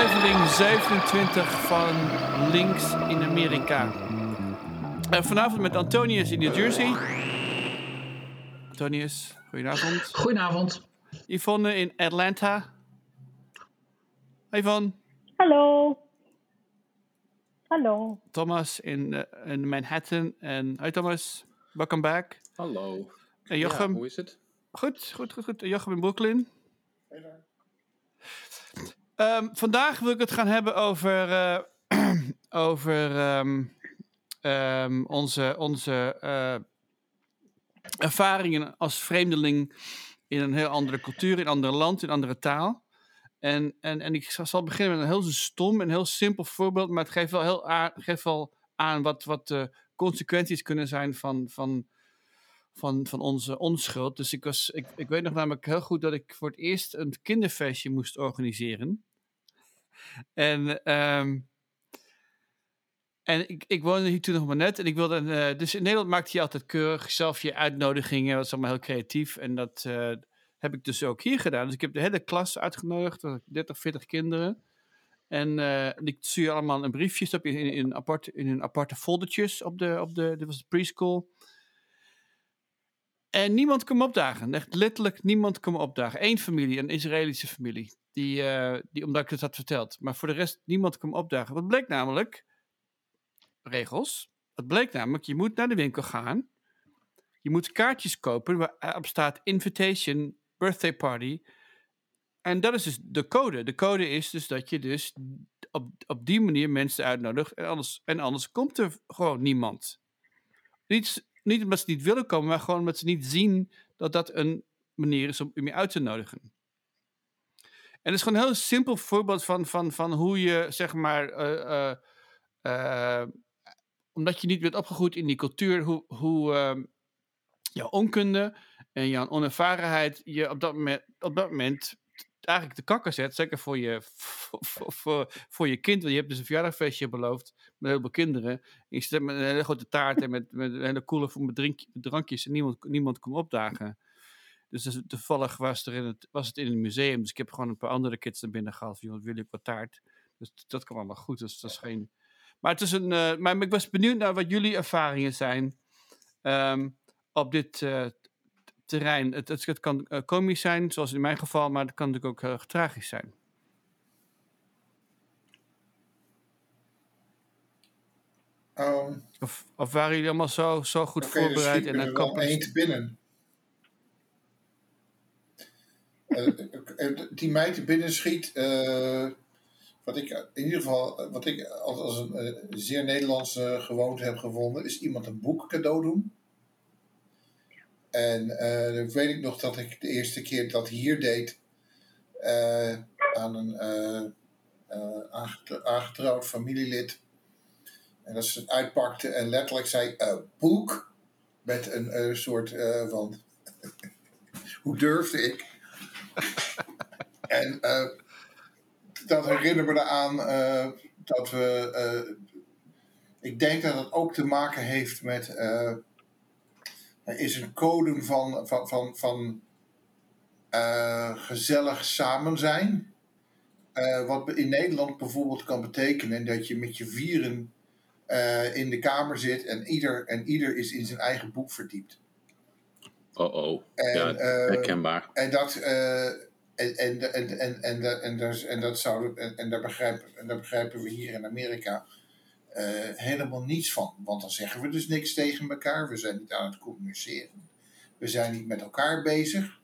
aflevering 27 van Links in Amerika. Uh, vanavond met Antonius in New Jersey. Antonius, goedenavond. Goedenavond. Yvonne in Atlanta. Hey Yvonne. Hallo. Hallo. Thomas in, uh, in Manhattan. En hi Thomas, welcome back. Hallo. En Jochem. Ja, hoe is het? Goed, goed, goed, goed. Jochem in Brooklyn. Hey daar. Um, vandaag wil ik het gaan hebben over, uh, over um, um, onze, onze uh, ervaringen als vreemdeling in een heel andere cultuur, in een ander land, in een andere taal. En, en, en ik zal beginnen met een heel stom en heel simpel voorbeeld, maar het geeft wel, heel geeft wel aan wat, wat de consequenties kunnen zijn van, van, van, van onze onschuld. Dus ik, was, ik, ik weet nog namelijk heel goed dat ik voor het eerst een kinderfeestje moest organiseren. En, um, en ik, ik woonde hier toen nog maar net. En ik wilde, uh, dus in Nederland maakte je altijd keurig zelf je uitnodigingen. Dat was allemaal heel creatief. En dat uh, heb ik dus ook hier gedaan. Dus ik heb de hele klas uitgenodigd, 30, 40 kinderen. En uh, ik stuur allemaal een briefje op in, in, in, apart, in hun aparte foldertjes op de, op de, dit was de preschool. En niemand kwam opdagen. Echt letterlijk niemand kwam opdagen. Eén familie, een Israëlische familie. Die, uh, die, omdat ik het had verteld. Maar voor de rest, niemand kwam opdagen. Wat bleek namelijk? Regels. Het bleek namelijk, je moet naar de winkel gaan. Je moet kaartjes kopen waarop staat invitation, birthday party. En dat is dus de code. De code is dus dat je dus op, op die manier mensen uitnodigt. En anders, en anders komt er gewoon niemand. Niet, niet omdat ze niet willen komen, maar gewoon omdat ze niet zien dat dat een manier is om je uit te nodigen. En het is gewoon een heel simpel voorbeeld van, van, van hoe je, zeg maar, uh, uh, uh, omdat je niet bent opgegroeid in die cultuur, hoe, hoe ehm, jouw onkunde en jouw onervarenheid je op dat moment, op dat moment eigenlijk de kakker zet. Zeker voor je, voor, voor, voor je kind. Want je hebt dus een verjaardagfeestje beloofd met heel veel kinderen. En je zit met een hele grote taart en met, met een hele coole met drink, drankjes. En niemand, niemand komt opdagen. Dus, dus toevallig was, er in het, was het in het museum. Dus ik heb gewoon een paar andere kids naar binnen gehaald. Van, wil ik wat taart? Dus dat kwam allemaal goed. Dus dat is geen... Maar, het is een, uh, maar ik was benieuwd naar wat jullie ervaringen zijn um, op dit uh, terrein. Het, het, het kan uh, komisch zijn, zoals in mijn geval, maar het kan natuurlijk ook heel tragisch zijn. Um, of, of waren jullie allemaal zo, zo goed okay, voorbereid? Dus en dan één te binnen. Uh, die mij te binnen schiet, uh, wat ik in ieder geval, wat ik als, als een zeer Nederlandse gewoonte heb gevonden, is iemand een boek cadeau doen. En dan weet ik nog dat ik de eerste keer dat hier deed aan een aangetrouwd familielid. En dat ze het uitpakte en letterlijk zei: boek. Met een soort van. Hoe durfde ik? en uh, dat herinnert me eraan uh, dat we. Uh, ik denk dat het ook te maken heeft met. Er is een code van, van, van, van gezellig samen zijn. wat in Nederland bijvoorbeeld kan betekenen dat je met je vieren in de kamer zit en ieder, en ieder is in zijn eigen boek verdiept. Oh oh, ja, herkenbaar. Uh, en dat, uh, en, en, en, en, en, en, en, dat, en dat zou, en, en, daar begrijpen, en daar begrijpen we hier in Amerika uh, helemaal niets van. Want dan zeggen we dus niks tegen elkaar. We zijn niet aan het communiceren. We zijn niet met elkaar bezig.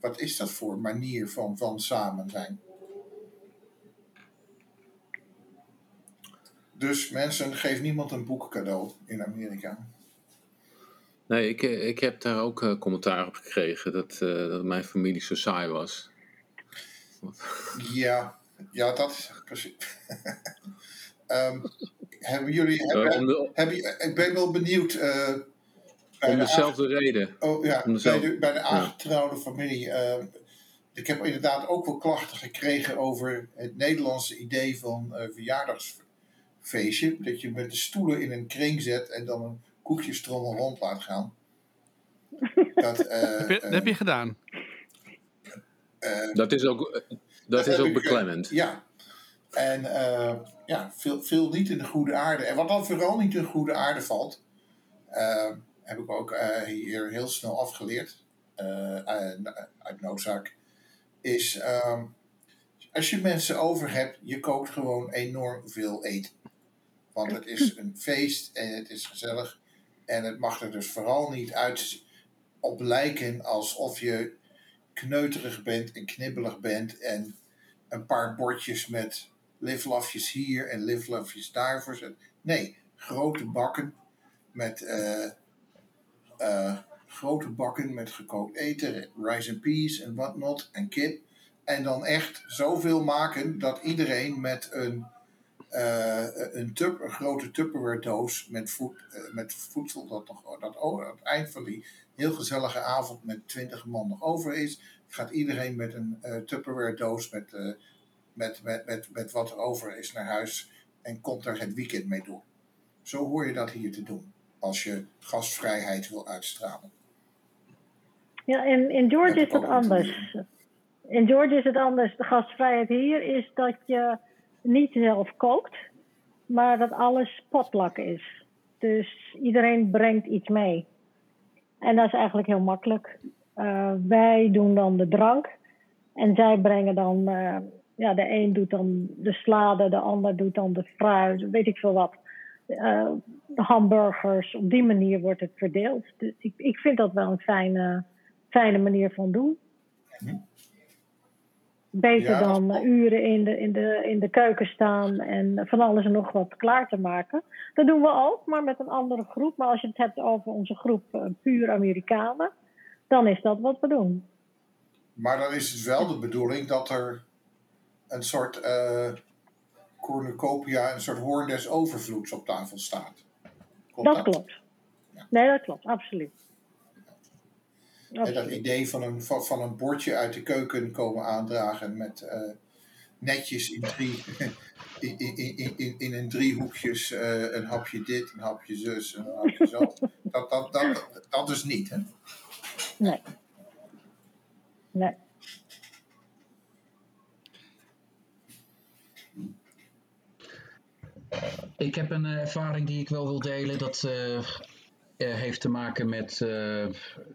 Wat is dat voor manier van, van samen zijn? Dus mensen, geef niemand een boek cadeau in Amerika. Nee, ik, ik heb daar ook uh, commentaar op gekregen dat, uh, dat mijn familie zo saai was. Ja, ja dat is precies. um, hebben jullie. Hebben, uh, de, heb je, ik ben wel benieuwd. om dezelfde de reden. Oh ja, om dezelfde... bij, de, bij de aangetrouwde ja. familie. ik heb inderdaad ook wel klachten gekregen over het Nederlandse idee van verjaardagsfeestje. Dat je met de stoelen in een kring zet en dan een koekjestrommel rond laat gaan. Dat, uh, heb, je, dat heb je gedaan? Uh, dat is ook, dat, dat is ook beklemmend. Ik, ja. En uh, ja, veel, veel niet in de goede aarde. En wat dan vooral niet in de goede aarde valt, uh, heb ik ook uh, hier heel snel afgeleerd, uit noodzaak, is ehm, als je mensen over hebt, je kookt gewoon enorm veel eten. Want het is een feest en het is gezellig. En het mag er dus vooral niet uit op lijken alsof je kneuterig bent en knibbelig bent en een paar bordjes met livlafjes hier en livlafjes daar voor Nee, grote bakken met uh, uh, grote bakken met gekookt eten, rice and peas en whatnot en kip. En dan echt zoveel maken dat iedereen met een, uh, een, tub, een grote Tupperware doos met, voed, met voedsel dat, nog, dat aan het eind van die heel gezellige avond met twintig man nog over is, gaat iedereen met een Tupperware doos met met, met, met, met wat er over is naar huis en komt er het weekend mee door. Zo hoor je dat hier te doen, als je gastvrijheid wil uitstralen. Ja, in, in Georgia is het anders. In Georgia is het anders. De gastvrijheid hier is dat je niet zelf kookt, maar dat alles potluck is. Dus iedereen brengt iets mee. En dat is eigenlijk heel makkelijk. Uh, wij doen dan de drank en zij brengen dan uh, ja, de een doet dan de slade, de ander doet dan de fruit, weet ik veel wat. Uh, de hamburgers, op die manier wordt het verdeeld. Dus ik, ik vind dat wel een fijne, fijne manier van doen. Beter ja, dan uren in de, in, de, in de keuken staan en van alles en nog wat klaar te maken. Dat doen we ook, maar met een andere groep. Maar als je het hebt over onze groep uh, puur Amerikanen, dan is dat wat we doen. Maar dan is het wel de bedoeling dat er een soort uh, cornucopia, een soort hoorn des overvloeds op tafel staat. dat, klopt. Ja. Nee, dat klopt, absoluut. En dat idee van een, van, van, een bordje uit de keuken komen aandragen met uh, netjes in drie, in, in, in, in, in een driehoekjes uh, een hapje dit, een hapje zus, een hapje zo. dat, dat, dat, dat is niet, hè? Nee. Nee. Ik heb een ervaring die ik wel wil delen. Dat uh, heeft te maken met uh,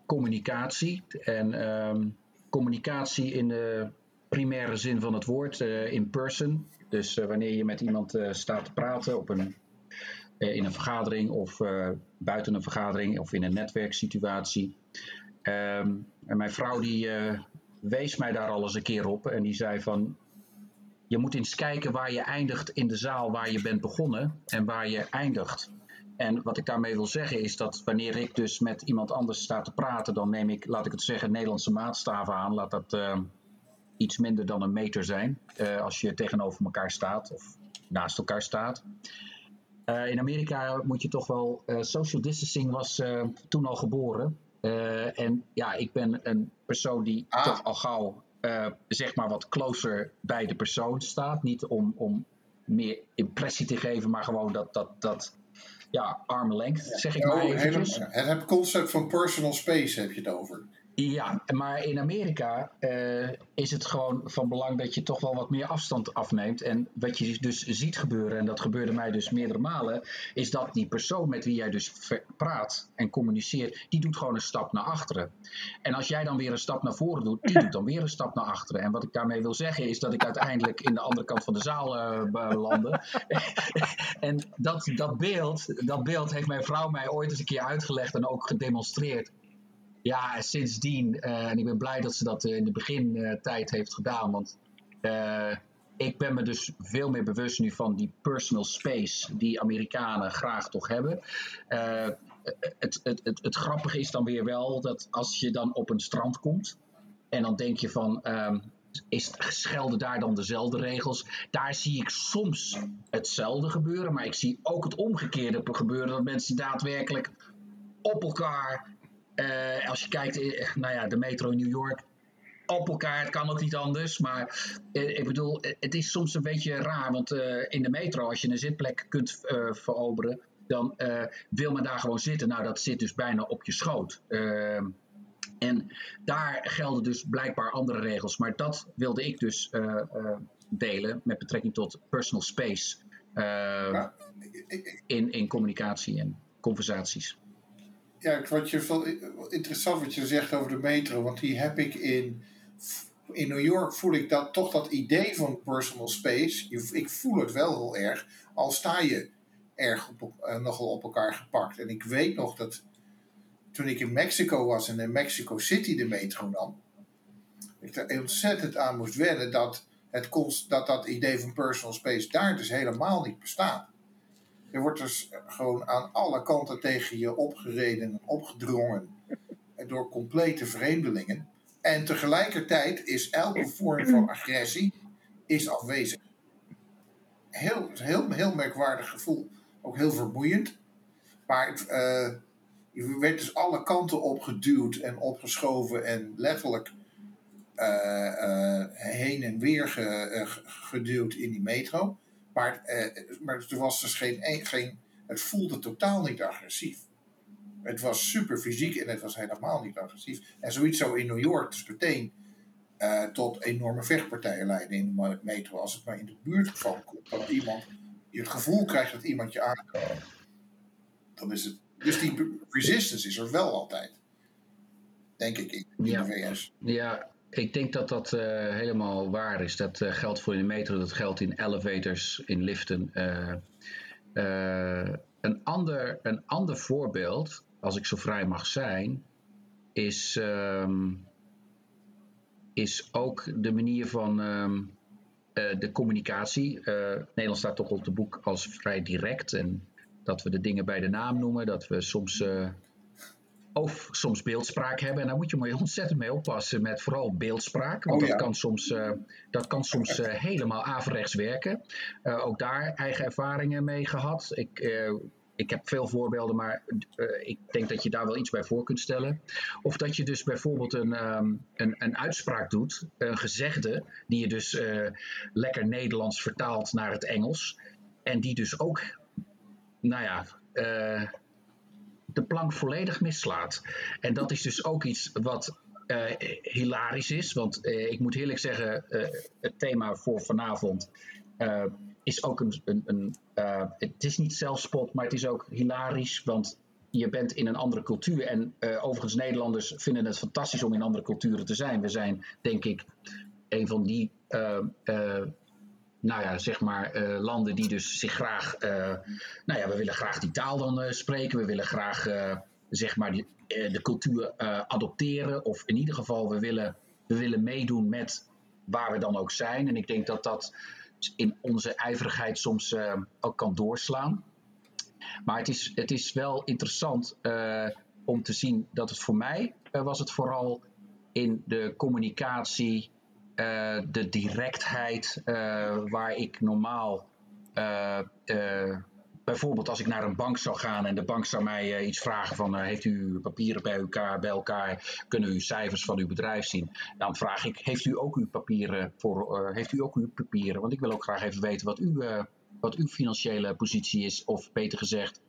communicatie. En um, communicatie in de primaire zin van het woord, in person. Dus wanneer je met iemand staat te praten op een, in een vergadering of buiten een vergadering of in een netwerksituatie. Um, en mijn vrouw die wees mij daar al eens een keer op en die zei van je moet eens kijken waar je eindigt in de zaal waar je bent begonnen en waar je eindigt. En wat ik daarmee wil zeggen is dat wanneer ik dus met iemand anders sta te praten, dan neem ik, laat ik het zeggen, Nederlandse maatstaven aan. Laat dat uh, iets minder dan een meter zijn uh, als je tegenover elkaar staat of naast elkaar staat. Uh, in Amerika moet je toch wel. social distancing was toen al geboren. en ja, ik ben een persoon die ah. toch al gauw uh, zeg maar wat closer bij de persoon staat. Niet om, om meer impressie te geven, maar gewoon dat, dat, dat ja, zeg ik maar oh, eventjes. Het concept van personal space heb je het over. Ja, maar in Amerika uh, is het gewoon van belang dat je toch wel wat meer afstand afneemt. En wat je dus ziet gebeuren, en dat gebeurde mij dus meerdere malen, is dat die persoon met wie jij dus praat en communiceert, die doet gewoon een stap naar achteren. En als jij dan weer een stap naar voren doet, die doet dan weer een stap naar achteren. En wat ik daarmee wil zeggen is dat ik uiteindelijk in de andere kant van de zaal uh, belandde. en dat, dat, beeld, dat beeld heeft mijn vrouw mij ooit eens een keer uitgelegd en ook gedemonstreerd. Ja, sindsdien, uh, en ik ben blij dat ze dat in de begintijd heeft gedaan, want uh, ik ben me dus veel meer bewust nu van die personal space die Amerikanen graag toch hebben. Het, het, het, het, grappige is dan weer wel dat als je dan op een strand komt en dan denk je van. Um, is, schelden daar dan dezelfde regels? Daar zie ik soms hetzelfde gebeuren, maar ik zie ook het omgekeerde gebeuren. Dat mensen daadwerkelijk op elkaar uh, als je kijkt, eh, nou ja, de metro in New York, op elkaar. Het kan ook niet anders. Maar uh, ik bedoel, het is soms een beetje raar. Want in de metro, als je een zitplek kunt veroveren, dan wil men daar gewoon zitten. Nou, dat zit dus bijna op je schoot. Ehm, en daar gelden dus blijkbaar andere regels. Maar dat wilde ik dus delen met betrekking tot personal space uh, ja, in, in communicatie en conversaties. Ja, wat je, interessant wat je zegt over de metro, want die heb ik in, in New York voel ik dat toch dat idee van personal space. Ik voel het wel heel erg, al sta je erg op, uh, nogal op elkaar gepakt. En ik weet nog dat toen ik in Mexico was en in Mexico City de metro nam, ik er ontzettend aan moest wennen dat, het, dat dat idee van personal space daar dus helemaal niet bestaat. Er wordt dus gewoon aan alle kanten tegen je opgereden en opgedrongen door complete vreemdelingen. En tegelijkertijd is elke vorm van agressie is afwezig. Heel, heel, heel merkwaardig gevoel. Ook heel vermoeiend. Maar uh, je werd dus alle kanten opgeduwd en opgeschoven en letterlijk uh, uh, heen en weer geduwd in die metro. Maar, maar er was dus geen, geen. Het voelde totaal niet agressief. Het was super fysiek en het was helemaal niet agressief. En zoiets zou in New York dus meteen tot enorme vechtpartijen leiden in de metro. Als het maar in de buurt van komt. Dat iemand je het gevoel krijgt dat iemand je aankomt. Dan is het dus die resistance is er wel altijd. Denk ik in, de VS. Ja, ik denk dat dat uh, helemaal waar is. Dat uh, geldt voor in de metro, dat geldt in elevators, in liften. Uh, een, ander, een ander voorbeeld, als ik zo vrij mag zijn, is, um, is ook de manier van um, de communicatie. Nederland staat toch op de boek als vrij direct en dat we de dingen bij de naam noemen. Dat we soms, of soms beeldspraak hebben. En daar moet je maar ontzettend mee oppassen met vooral beeldspraak. Want oh, dat kan soms, uh, dat kan soms uh, helemaal averechts werken. ook daar eigen ervaringen mee gehad. Ik, ik heb veel voorbeelden, maar ik denk dat je daar wel iets bij voor kunt stellen. Of dat je dus bijvoorbeeld een, um, een, een uitspraak doet, een gezegde, die je dus lekker Nederlands vertaalt naar het Engels. En die dus ook nou ja, de plank volledig mislaat. En dat is dus ook iets wat uh, hilarisch is. Want uh, ik moet eerlijk zeggen, het thema voor vanavond is ook een. een, een het is niet zelfspot, maar het is ook hilarisch. Want je bent in een andere cultuur. En overigens, Nederlanders vinden het fantastisch om in andere culturen te zijn. We zijn, denk ik, een van die nou ja, zeg maar, uh, landen die dus zich graag, uh, nou ja, we willen graag die taal dan uh, spreken, we willen graag, zeg maar, die, de cultuur adopteren, of in ieder geval, we willen, we willen meedoen met waar we dan ook zijn. En ik denk dat dat in onze ijverigheid soms ook kan doorslaan. Maar het is, het is wel interessant om te zien dat het voor mij was het vooral in de communicatie uh, de directheid uh, waar ik normaal. Uh, bijvoorbeeld als ik naar een bank zou gaan en de bank zou mij iets vragen van heeft u papieren bij elkaar, bij elkaar, kunnen u cijfers van uw bedrijf zien? Dan vraag ik, heeft u ook uw papieren voor, heeft u ook uw papieren? Want ik wil ook graag even weten wat, u, wat uw financiële positie is, of beter gezegd,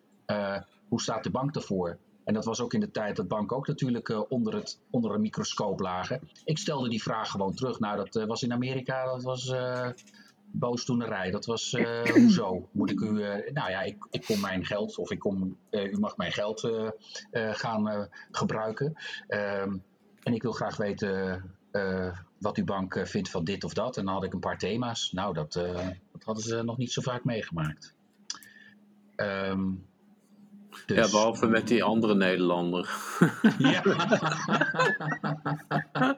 hoe staat de bank ervoor? En dat was ook in de tijd dat banken ook natuurlijk uh, onder, het, onder een microscoop lagen. Ik stelde die vraag gewoon terug. Nou, dat uh, was in Amerika, dat was uh, boosdoenerij. Dat was, hoezo? Moet ik u, nou ja, ik, ik kom mijn geld, of ik kom, u mag mijn geld gaan gebruiken. Um, en ik wil graag weten wat uw bank vindt van dit of dat. En dan had ik een paar thema's. Nou, dat, dat hadden ze nog niet zo vaak meegemaakt. Um, dus. Ja, behalve met die andere Nederlander. Ja.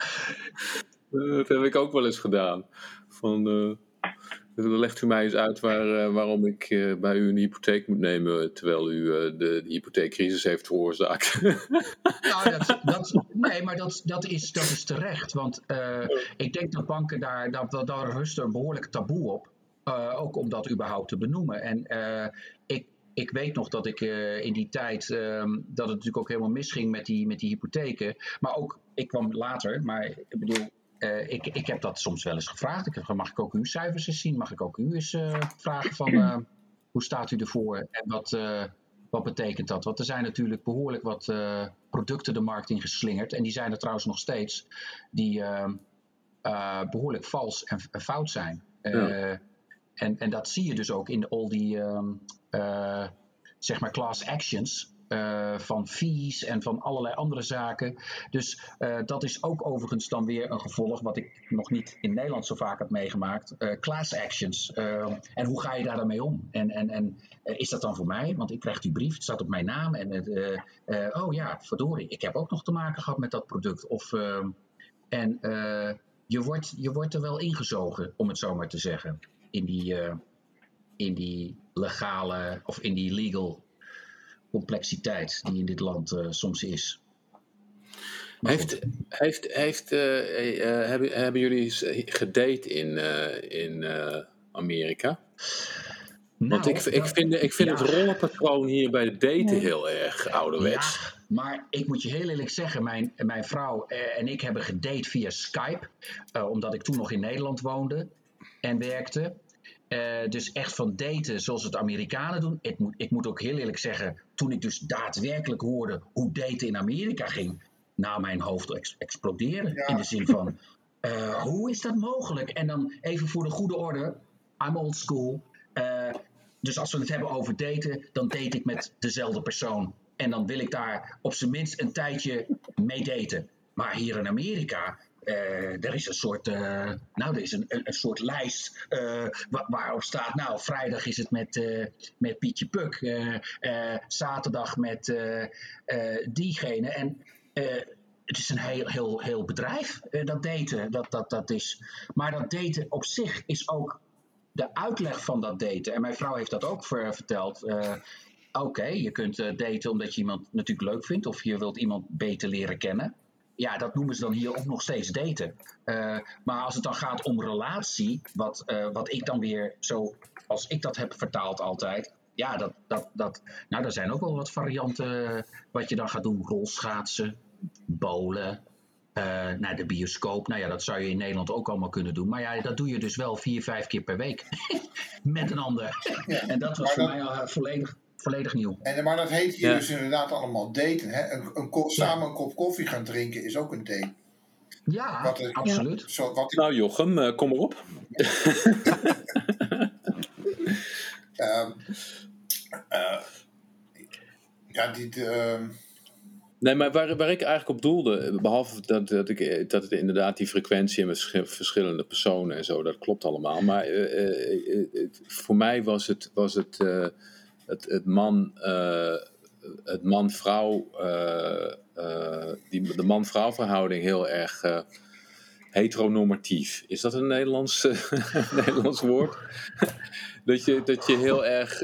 dat heb ik ook wel eens gedaan. Van, uh, legt u mij eens uit waar, uh, waarom ik uh, bij u een hypotheek moet nemen terwijl u de, de, hypotheekcrisis heeft veroorzaakt. nou, dat, dat, nee, maar dat, dat, is, dat is terecht. Want ik denk dat banken daar, dat, dat, daar rust een behoorlijk taboe op. ook om dat überhaupt te benoemen. En ik ik weet nog dat ik uh, in die tijd, um, dat het natuurlijk ook helemaal misging met die, met die hypotheken. Maar ook, ik kwam later, maar ik bedoel, uh, ik, ik heb dat soms wel eens gevraagd. Ik heb, mag ik ook uw cijfers eens zien? Mag ik ook u eens uh, vragen van hoe staat u ervoor en wat, wat betekent dat? Want er zijn natuurlijk behoorlijk wat producten de markt in geslingerd. En die zijn er trouwens nog steeds, die ehm, behoorlijk vals en, en fout zijn. Eh, en, en dat zie je dus ook in al die, ehm, eh, zeg maar, class actions. eh, van fees en van allerlei andere zaken. Dus eh, dat is ook overigens dan weer een gevolg wat ik nog niet in Nederland zo vaak heb meegemaakt. eh, class actions. Eh, en hoe ga je daar dan mee om? En, en, en eh, is dat dan voor mij? Want ik krijg die brief, het staat op mijn naam. En eh, eh, oh ja, verdorie, ik heb ook nog te maken gehad met dat product. Of, en eh, je, wordt, je wordt er wel ingezogen, om het zo maar te zeggen. In die, eh, in die legale of in die legal complexiteit die in dit land eh, soms is. Maar Heeft, goed. heeft, heeft, eh, eh, hebben, hebben jullie gedate in, in Amerika? Want Nou, ik, ik vind, ik vind ja. het rollenpatroon hier bij het daten heel erg ouderwets. Ja, maar ik moet je heel eerlijk zeggen, mijn, mijn vrouw en ik hebben gedate via Skype. eh, omdat ik toen nog in Nederland woonde en werkte. Eh, dus echt van daten zoals het Amerikanen doen. Ik moet, ik moet ook heel eerlijk zeggen, toen ik dus daadwerkelijk hoorde hoe daten in Amerika ging. Nou, mijn hoofd ex explodeerde. Ja. In de zin van, eh, hoe is dat mogelijk? En dan even voor de goede orde, I'm old school. Eh, dus als we het hebben over daten, dan date ik met dezelfde persoon. En dan wil ik daar op zijn minst een tijdje mee daten. Maar hier in Amerika, eh, er is een soort, eh, nou, er een, een, soort lijst eh, wa- waarop staat, nou, vrijdag is het met, met Pietje Puk, zaterdag met diegene. En het is een heel, heel, heel bedrijf, dat daten. Dat, dat, dat is. Maar dat daten op zich is ook de uitleg van dat daten. En mijn vrouw heeft dat ook ver- verteld. Oké, je kunt daten omdat je iemand natuurlijk leuk vindt. Of je wilt iemand beter leren kennen. Ja, dat noemen ze dan hier ook nog steeds daten. Eh, maar als het dan gaat om relatie, wat, eh, wat ik dan weer zo, als ik dat heb vertaald altijd. Ja, dat, dat, dat, nou, er zijn ook wel wat varianten eh, wat je dan gaat doen. Rolschaatsen, bowlen, eh, naar de bioscoop. Nou ja, dat zou je in Nederland ook allemaal kunnen doen. Maar ja, dat doe je dus wel vier, vijf keer per week. Met een ander. En dat was voor mij al volledig, volledig nieuw. En, maar dat heet hier Ja. dus inderdaad allemaal daten. Hè? Een, een samen een kop koffie gaan drinken is ook een date. Ja, Wat absoluut. Zo, wat ik, Nou Jochem, eh, kom erop. ehm, eh, ja, die, ehm, Nee, maar waar, waar ik eigenlijk op doelde, behalve dat, dat, ik, dat het inderdaad die frequentie met verschi- verschillende personen en zo, dat klopt allemaal. Maar eh, eh, eh, voor mij was het, was het, eh, het, het man, eh, het man-vrouw, eh, eh, die, de man-vrouw verhouding heel erg heteronormatief. Is dat een Nederlands, Nederlands woord? dat, je, dat je heel erg,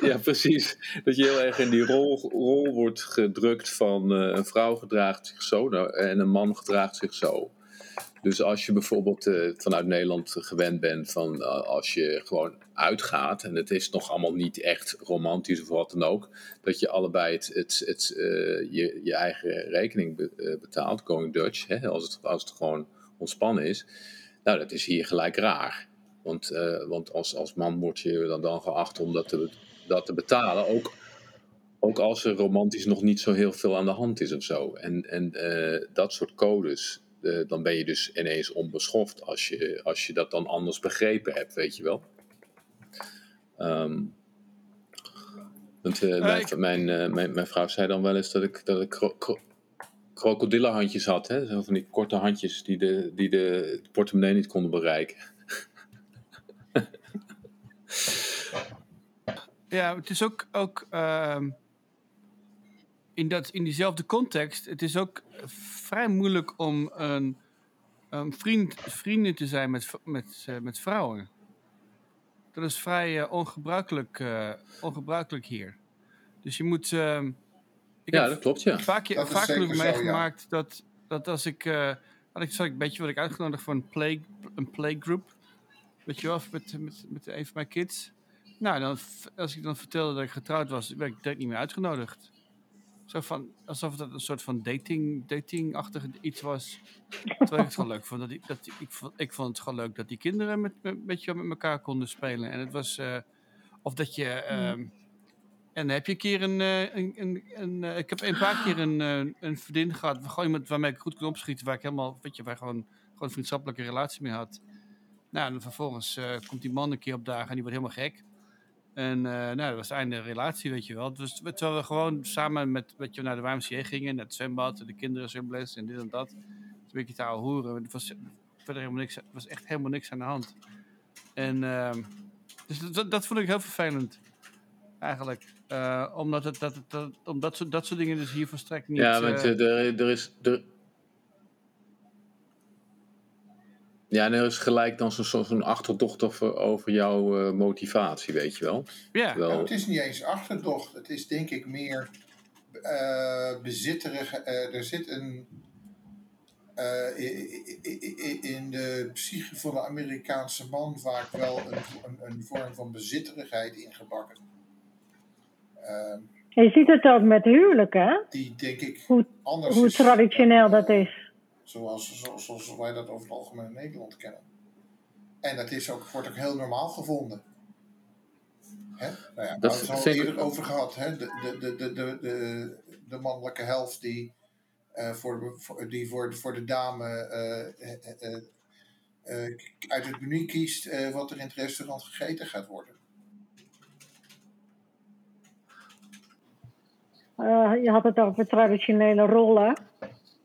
ja precies, dat je heel erg in die rol, rol wordt gedrukt van een vrouw gedraagt zich zo nou, en een man gedraagt zich zo. Dus als je bijvoorbeeld vanuit Nederland gewend bent van als je gewoon uitgaat en het is nog allemaal niet echt romantisch of wat dan ook, dat je allebei het, het, het, eh, je, je eigen rekening eh, betaalt, going Dutch, hè, als, het, gewoon ontspannen is. Nou, dat is hier gelijk raar. Want, eh, want als, als man word je dan, dan geacht om dat te, dat te betalen. Ook, ook als er romantisch nog niet zo heel veel aan de hand is of zo. En, dat soort codes, dan ben je dus ineens onbeschoft als je, als je dat dan anders begrepen hebt, weet je wel. Ehm, want, eh, mijn, ik- mijn, eh, mijn, mijn vrouw zei dan wel eens dat ik, dat ik kro- kro- krokodillenhandjes had. Hè? Zo van die korte handjes die de, die de portemonnee niet konden bereiken. Ja, het is ook, ook ehm, in, dat, in diezelfde context, het is ook vrij moeilijk om een, een vriend, vrienden te zijn met, met, eh, met vrouwen. Dat is vrij eh, ongebruikelijk, eh, ongebruikelijk hier. Dus je moet. ehm, ik Ja, heb dat klopt, ja. vaak, Dat vaak zo, ja. meegemaakt dat, dat als ik. eh had ik, zat ik een beetje wat ik uitgenodigd voor een, play, een playgroup. Weet je wel, met, met, met een van mijn kids. Nou, dan, als ik dan vertelde dat ik getrouwd was, werd ik direct niet meer uitgenodigd. Zo van, alsof dat een soort van dating, dating-achtig iets was. Terwijl ik het gewoon leuk vond. Dat, die, dat die- ik, vond, ik vond het gewoon leuk dat die kinderen met, met, met, je- met elkaar konden spelen. En het was, eh, of dat je, ehm, en heb je een keer een, eh, een, een, een eh, ik heb een paar keer een, een vriendin gehad, gewoon iemand waarmee ik goed kon opschieten, waar ik helemaal, weet je, waar gewoon, gewoon een vriendschappelijke relatie mee had. Nou, en vervolgens komt die man een keer op dagen en die wordt helemaal gek. En eh, nou, dat was het einde relatie, weet je wel. Dus terwijl we gewoon samen met, weet je, naar de YMCA gingen, naar het zwembad, de kinderen zwemles en dit en dat. Een beetje te hoeren. Het was, verder helemaal niks, was echt helemaal niks aan de hand. En ehm, dus dat, dat vond ik heel vervelend. Eigenlijk. Eh, omdat, het, dat, dat, omdat zo, dat soort dingen dus hier volstrekt niet... ja, want eh, er, er is. Er... Ja, en er is gelijk dan zo'n zo, zo'n achterdocht over, over jouw eh, motivatie, weet je wel. ja, Terwijl- Nou, het is niet eens achterdocht. Het is denk ik meer eh bezitterig. eh, er zit een. eh, in de psyche van de Amerikaanse man vaak wel een, een, een vorm van bezitterigheid ingebakken. Ehm, Je ziet het ook met huwelijken, hè? die denk ik Hoe- anders hoe is. traditioneel dat is. Zoals, zoals, zoals wij dat over het algemeen in Nederland kennen. En dat is ook, wordt ook heel normaal gevonden. Hè? Nou ja, Dat daar hebben we het al ik- eerder over gehad. Hè? De, de, de, de, de, de, de mannelijke helft die, eh, voor, die voor, voor de dame eh, eh, uit het menu kiest eh, wat er in het restaurant gegeten gaat worden. Je had het over traditionele rollen.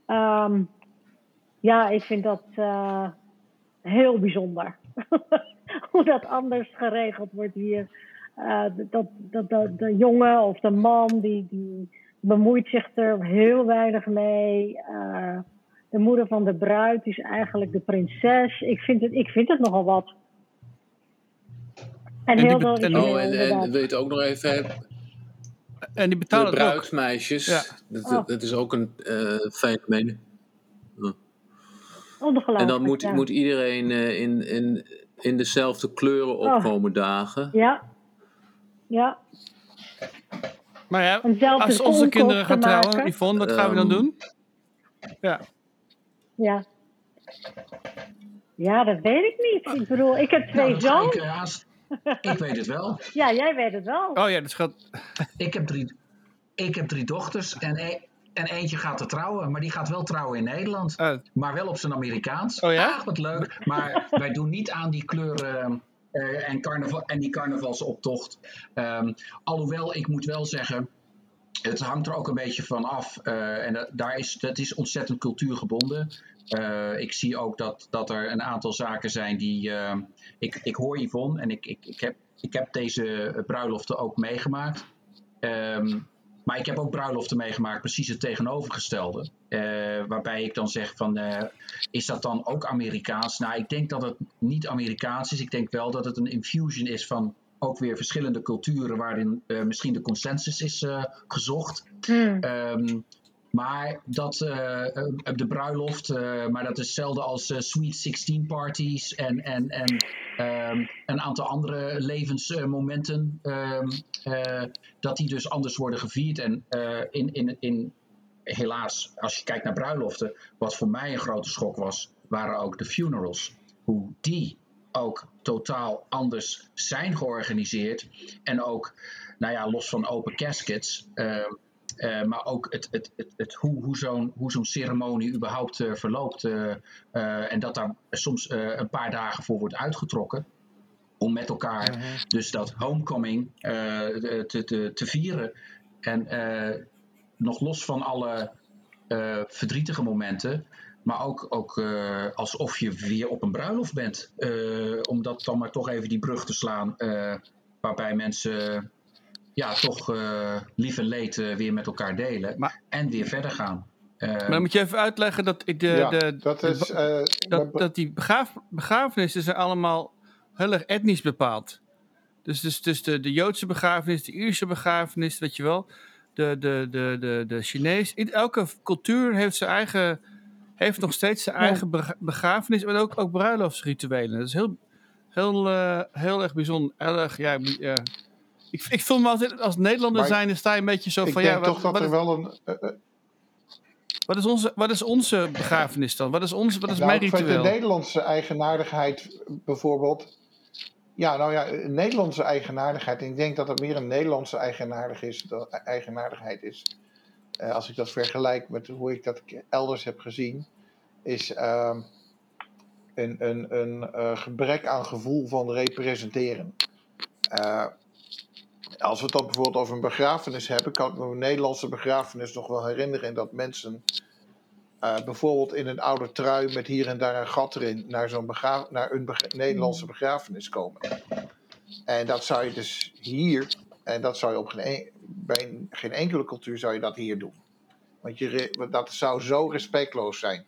Ehm, ja, ik vind dat eh, heel bijzonder. Hoe dat anders geregeld wordt hier. Eh, dat, dat, dat de jongen of de man die, die bemoeit zich er heel weinig mee. Eh, de moeder van de bruid is eigenlijk de prinses. Ik vind het, ik vind het nogal wat. En, heel bet- en- Oh, en, weet je ook nog even, en die de betalen het ook. bruidsmeisjes, Ja. dat, Oh. dat is ook een eh fenomeen. Ongelooflijk, En dan moet, ja. moet iedereen eh, in, in, in dezelfde kleuren Oh. opkomen dagen. Ja. Ja. Maar ja, als onze kinderen gaan trouwen, Yvonne, wat gaan we dan Ehm, doen? Ja. Ja. Ja, dat weet ik niet. Ik bedoel, ik heb twee Nou, zoons. ik, ik weet het wel. Ja, jij weet het wel. Oh ja, dat gaat. Ik heb drie, ik heb drie dochters en, e- en eentje gaat er trouwen. Maar die gaat wel trouwen in Nederland. Oh, Maar wel op zijn Amerikaans. Oh ja? Wat leuk. Maar wij doen niet aan die kleuren eh, en, carnaval, en die carnavalsoptocht. Ehm, alhoewel, ik moet wel zeggen... Het hangt er ook een beetje van af. eh, en dat, daar is, dat is ontzettend cultuurgebonden. Eh, ik zie ook dat, dat er een aantal zaken zijn die... eh, ik, ik hoor Yvonne en ik, ik, ik, heb, ik heb deze bruiloften ook meegemaakt. Ehm, maar ik heb ook bruiloften meegemaakt, precies het tegenovergestelde. Eh, waarbij ik dan zeg van, eh, is dat dan ook Amerikaans? Nou, ik denk dat het niet Amerikaans is. Ik denk wel dat het een infusion is van ook weer verschillende culturen waarin eh, misschien de consensus is gezocht. Hmm. Ehm, maar dat eh, eh, de bruiloft, eh, maar dat is hetzelfde als Sweet 16 parties en, en, en ehm, een aantal andere levensmomenten. ehm, eh, dat die dus anders worden gevierd. En in, in, in, helaas, als je kijkt naar bruiloften, wat voor mij een grote schok was, waren ook de funerals. Hoe die ook totaal anders zijn georganiseerd. En ook, nou ja, los van open caskets. ehm, eh, maar ook het, het, het, het, hoe, hoe zo'n ceremonie überhaupt eh, verloopt. eh, en dat daar soms een paar dagen voor wordt uitgetrokken. Om met elkaar dus dat homecoming te, te, te vieren. En nog los van alle verdrietige momenten. Maar ook, ook alsof je weer op een bruiloft bent. Om dat dan maar toch even die brug te slaan. waarbij mensen ja, toch eh lief en leed eh, weer met elkaar delen. Maar- en weer verder gaan. Eh, Maar dan moet je even uitleggen dat ik de, ja, de, dat de- is... eh, dat, dat die begraaf, begrafenissen zijn allemaal heel erg etnisch bepaald. Dus, dus, dus de, de Joodse begrafenis, de Ierse begrafenis, weet je wel. De, de, de, de, de Chinees. In elke cultuur heeft zijn eigen, heeft nog steeds zijn Ja. eigen begrafenis, maar ook, ook bruiloftsrituelen. Dat is heel, heel, eh, heel erg bijzonder. Heel erg, ja, ik-. Ik, ik voel me altijd, als Nederlander Maar zijn, dan sta je een beetje zo ik van, denk ja, wat, toch dat wat er is, wel een... eh, eh, wat, is onze, wat is onze begrafenis dan? Wat is, onze, wat is nou, mijn ik vind de ritueel? Nederlandse eigenaardigheid bijvoorbeeld... Ja, nou ja, een Nederlandse eigenaardigheid. Ik denk dat het meer een Nederlandse eigenaardig is, eigenaardigheid is. Eh, als ik dat vergelijk met hoe ik dat elders heb gezien. Is, ehm, een, een, een gebrek aan gevoel van representeren. Als we het dan bijvoorbeeld over een begrafenis hebben, kan ik me een Nederlandse begrafenis nog wel herinneren dat mensen eh, bijvoorbeeld in een oude trui met hier en daar een gat erin naar, zo'n naar een Nederlandse begrafenis komen. En dat zou je dus hier, en dat zou je op geen, en- bij een- geen enkele cultuur zou je dat hier doen. Want je, dat zou zo respectloos zijn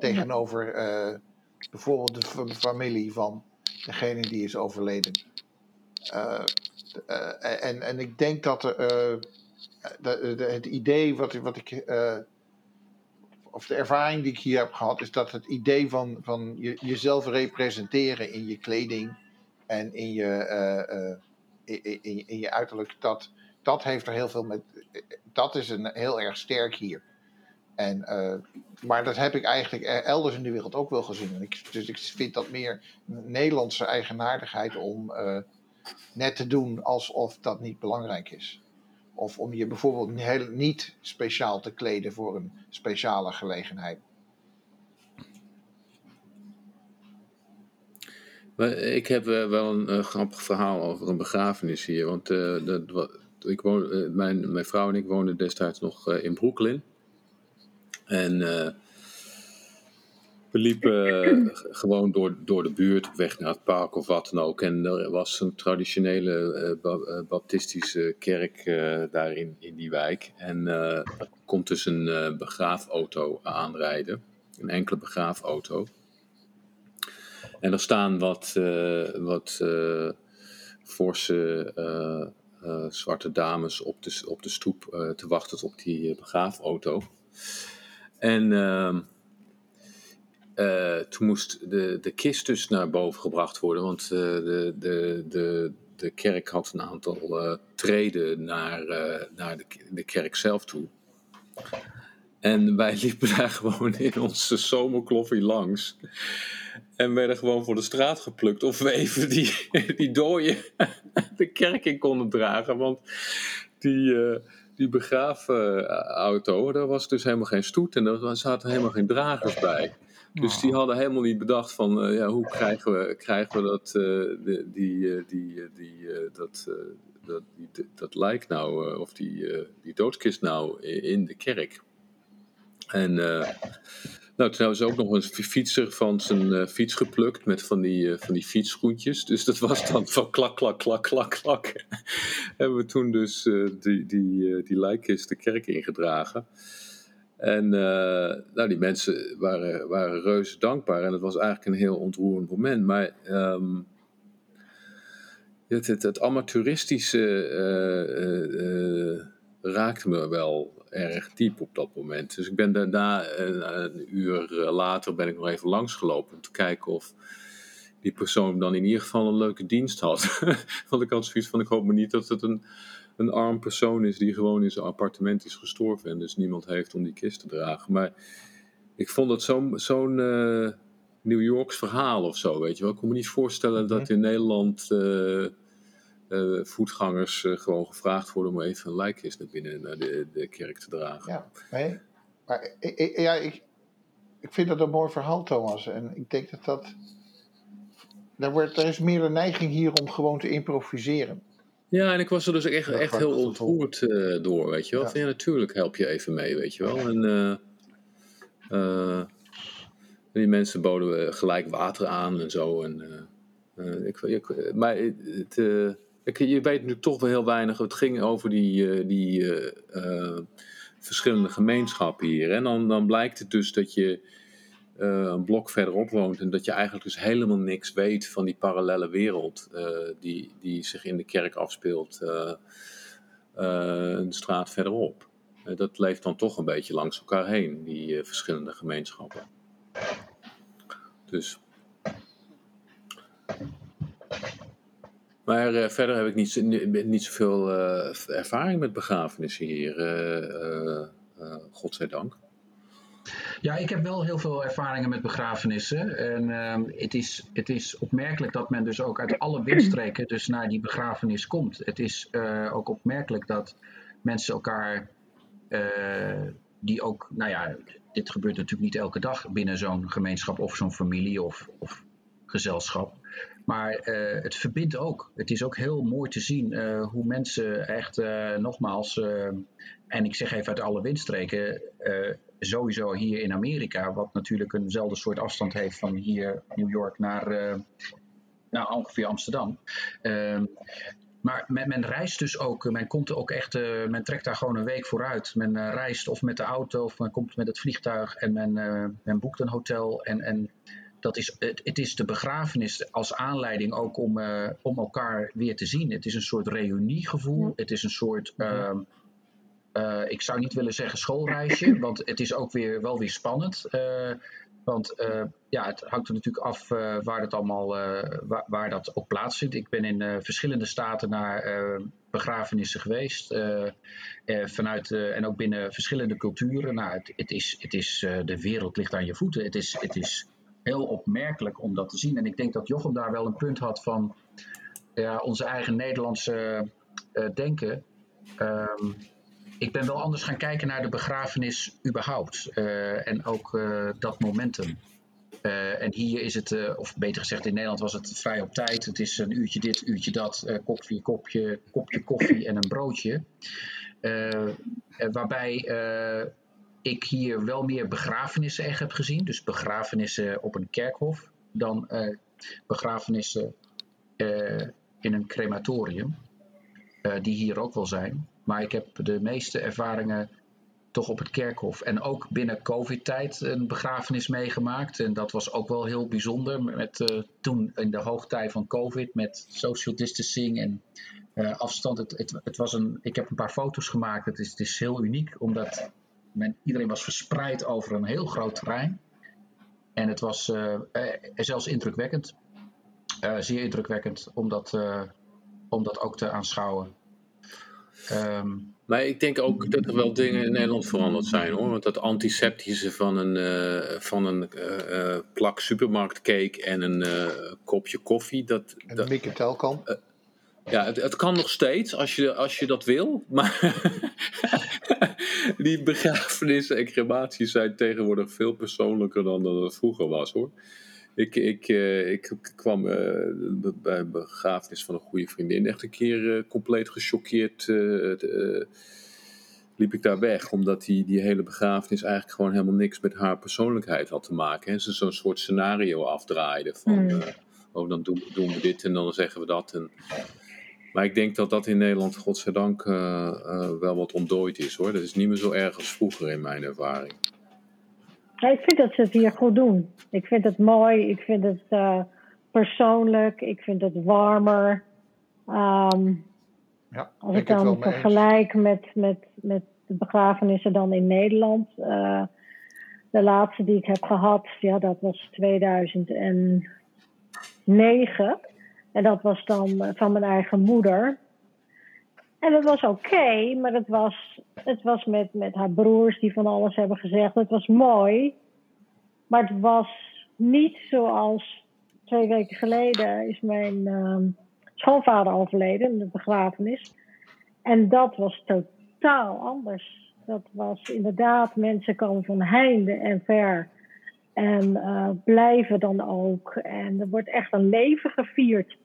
tegenover eh, bijvoorbeeld de fa- familie van degene die is overleden. Eh, eh, en, en ik denk dat eh, het idee wat, wat ik. eh, of de ervaring die ik hier heb gehad, is dat het idee van, van je, jezelf representeren in je kleding en in je, eh, eh, in, in, in je uiterlijk, dat, dat heeft er heel veel met. Dat is een, heel erg sterk hier. En, eh, maar dat heb ik eigenlijk e- elders in de wereld ook wel gezien. En ik, dus ik vind dat meer Nederlandse eigenaardigheid om eh, net te doen alsof dat niet belangrijk is. Of om je bijvoorbeeld heel, niet speciaal te kleden voor een speciale gelegenheid. Ik heb eh, wel een eh, grappig verhaal over een begrafenis hier. Want eh, dat, ik woon, mijn, mijn vrouw en ik woonden destijds nog in Brooklyn. En we liepen eh, gewoon door, door de buurt op weg naar het park of wat dan ook. En er was een traditionele eh, eh, baptistische kerk eh, daar in, die wijk. En er komt dus een begraafauto aanrijden. Een enkele begraafauto. En er staan wat, wat forse zwarte dames op de, op de stoep te wachten op die begraafauto. En eh, toen moest de, de kist dus naar boven gebracht worden, want eh, de, de, de, de kerk had een aantal eh, treden naar, naar de, de kerk zelf toe. En wij liepen daar gewoon in onze zomerkloffie langs. En werden gewoon voor de straat geplukt of we even die, die dooien de kerk in konden dragen. Want die, die begraafauto, daar was dus helemaal geen stoet en er zaten helemaal geen dragers bij. Dus die hadden helemaal niet bedacht van eh, ja, hoe krijgen we, krijgen we dat, eh, die, die, eh, die, die, dat, dat, die, dat lijk nou, of die, die doodskist nou in de kerk. En nou, toen hebben ze ook nog een fi- fietser van zijn fiets geplukt met van die, van die fietsschoentjes. Dus dat was dan van klak, klak, klak, klak, klak. hebben we toen dus die, die, die lijkkist de kerk ingedragen. En eh, nou, die mensen waren, waren reuze dankbaar. En het was eigenlijk een heel ontroerend moment. Maar ehm, het, het, het amateuristische eh, eh, raakte me wel erg diep op dat moment. Dus ik ben daarna, een, uur later, ben ik nog even langsgelopen om te kijken of die persoon dan in ieder geval een leuke dienst had. Want ik had zoiets van, ik hoop maar niet dat het een, een arm persoon is die gewoon in zijn appartement is gestorven en dus niemand heeft om die kist te dragen. Maar ik vond het zo'n zo'n eh, New Yorks verhaal of zo, weet je wel. Ik kon me niet voorstellen dat in Nederland eh, eh, voetgangers gewoon gevraagd worden om even een lijkkist naar binnen naar de, de kerk te dragen. Ja, nee. Maar ik, ik- ja, ik, ik vind dat een mooi verhaal, Thomas. En ik denk dat dat. Er, wordt, er is meer de neiging hier om gewoon te improviseren. Ja, en ik was er dus echt, Ja, echt heel ontroerd eh, door, weet je wel. Ja. Van, Ja. natuurlijk help je even mee, weet je wel. En eh, eh, die mensen boden eh, gelijk water aan en zo. En, ik, ik, maar het, ik, je weet natuurlijk toch wel heel weinig. Het ging over die, die verschillende gemeenschappen hier. En dan, dan blijkt het dus dat je eh, een blok verderop woont en dat je eigenlijk dus helemaal niks weet van die parallele wereld eh, die, die zich in de kerk afspeelt eh, een straat verderop. Dat leeft dan toch een beetje langs elkaar heen, die verschillende gemeenschappen. Dus. Maar verder heb ik niet, niet, zoveel ervaring met begrafenissen hier, godzijdank. Ja, ik heb wel heel veel ervaringen met begrafenissen. En ehm, het, is, het is opmerkelijk dat men dus ook uit alle windstreken dus naar die begrafenis komt. Het is eh, ook opmerkelijk dat mensen elkaar, eh, die ook, nou ja, dit gebeurt natuurlijk niet elke dag binnen zo'n gemeenschap of zo'n familie of, of gezelschap. Maar eh, het verbindt ook. Het is ook heel mooi te zien hoe mensen echt, nogmaals, en ik zeg even uit alle windstreken, sowieso hier in Amerika, wat natuurlijk eenzelfde soort afstand heeft van hier New York naar, naar ongeveer Amsterdam. Ehm, maar men, men, reist dus ook, men komt er ook echt, men trekt daar gewoon een week vooruit. Men reist of met de auto of men komt met het vliegtuig en men, men boekt een hotel en, en dat is, het, het, is de begrafenis als aanleiding ook om, uh, om elkaar weer te zien. Het is een soort reuniegevoel. Het is een soort, uh, uh, ik zou niet willen zeggen schoolreisje, want het is ook weer wel weer spannend. Uh, want ja, het hangt er natuurlijk af waar, het allemaal, waar, waar, dat ook plaatsvindt. Ik ben in verschillende staten naar begrafenissen geweest. vanuit, en ook binnen verschillende culturen. Nou, het, het is, het is, de wereld ligt aan je voeten. Het is, het is heel opmerkelijk om dat te zien. En ik denk dat Jochem daar wel een punt had van ja, onze eigen Nederlandse denken. Um, ik ben wel anders gaan kijken naar de begrafenis überhaupt. Uh, en ook uh, dat momentum. en hier is het, of beter gezegd in Nederland was het vrij op tijd. Het is een uurtje dit, uurtje dat, kopje, kopje, kopje koffie en een broodje. waarbij ik hier wel meer begrafenissen echt heb gezien. Dus begrafenissen op een kerkhof dan begrafenissen in een crematorium. Die hier ook wel zijn. Maar ik heb de meeste ervaringen toch op het kerkhof. En ook binnen COVID-tijd een begrafenis meegemaakt. En dat was ook wel heel bijzonder. Met, toen in de hoogtij van COVID met social distancing en afstand. Het, het, was een, ik heb een paar foto's gemaakt. Het is, het is heel uniek omdat men, iedereen was verspreid over een heel groot terrein. En het was uh, zelfs indrukwekkend. Zeer indrukwekkend om dat, om dat ook te aanschouwen. Um, maar ik denk ook dat er wel dingen in Nederland veranderd zijn hoor. Want dat antiseptische van een, uh, van een uh, plak supermarktcake en een kopje koffie. Dat, en een Mieke Telkamp. Ja, het, het, kan nog steeds als je, als je dat wil. Maar die begrafenissen en crematies zijn tegenwoordig veel persoonlijker dan dat het vroeger was hoor. Ik, ik, uh, ik kwam uh, bij een begrafenis van een goede vriendin echt een keer uh, compleet gechoqueerd. liep ik daar weg, omdat die, die hele begrafenis eigenlijk gewoon helemaal niks met haar persoonlijkheid had te maken. En ze zo'n soort scenario afdraaide van, mm. oh dan doen, doen we dit en dan zeggen we dat. En, maar ik denk dat dat in Nederland, godzijdank, uh, uh, wel wat ontdooid is hoor. Dat is niet meer zo erg als vroeger in mijn ervaring. Ja, ik vind dat ze het hier goed doen. Ik vind het mooi, ik vind het uh, persoonlijk, ik vind het warmer. Um, ja, als ik dan vergelijk met, met, met de begrafenissen dan in Nederland. de laatste die ik heb gehad, ja, dat was 2009. En dat was dan eh, van mijn eigen moeder. En dat was oké, maar het was, het was met, met haar broers die van alles hebben gezegd. Het was mooi, maar het was niet zoals twee weken geleden is mijn uh, schoonvader overleden de begrafenis. En dat was totaal anders. Dat was inderdaad, mensen komen van heinde en ver. En uh, blijven dan ook. En er wordt echt een leven gevierd.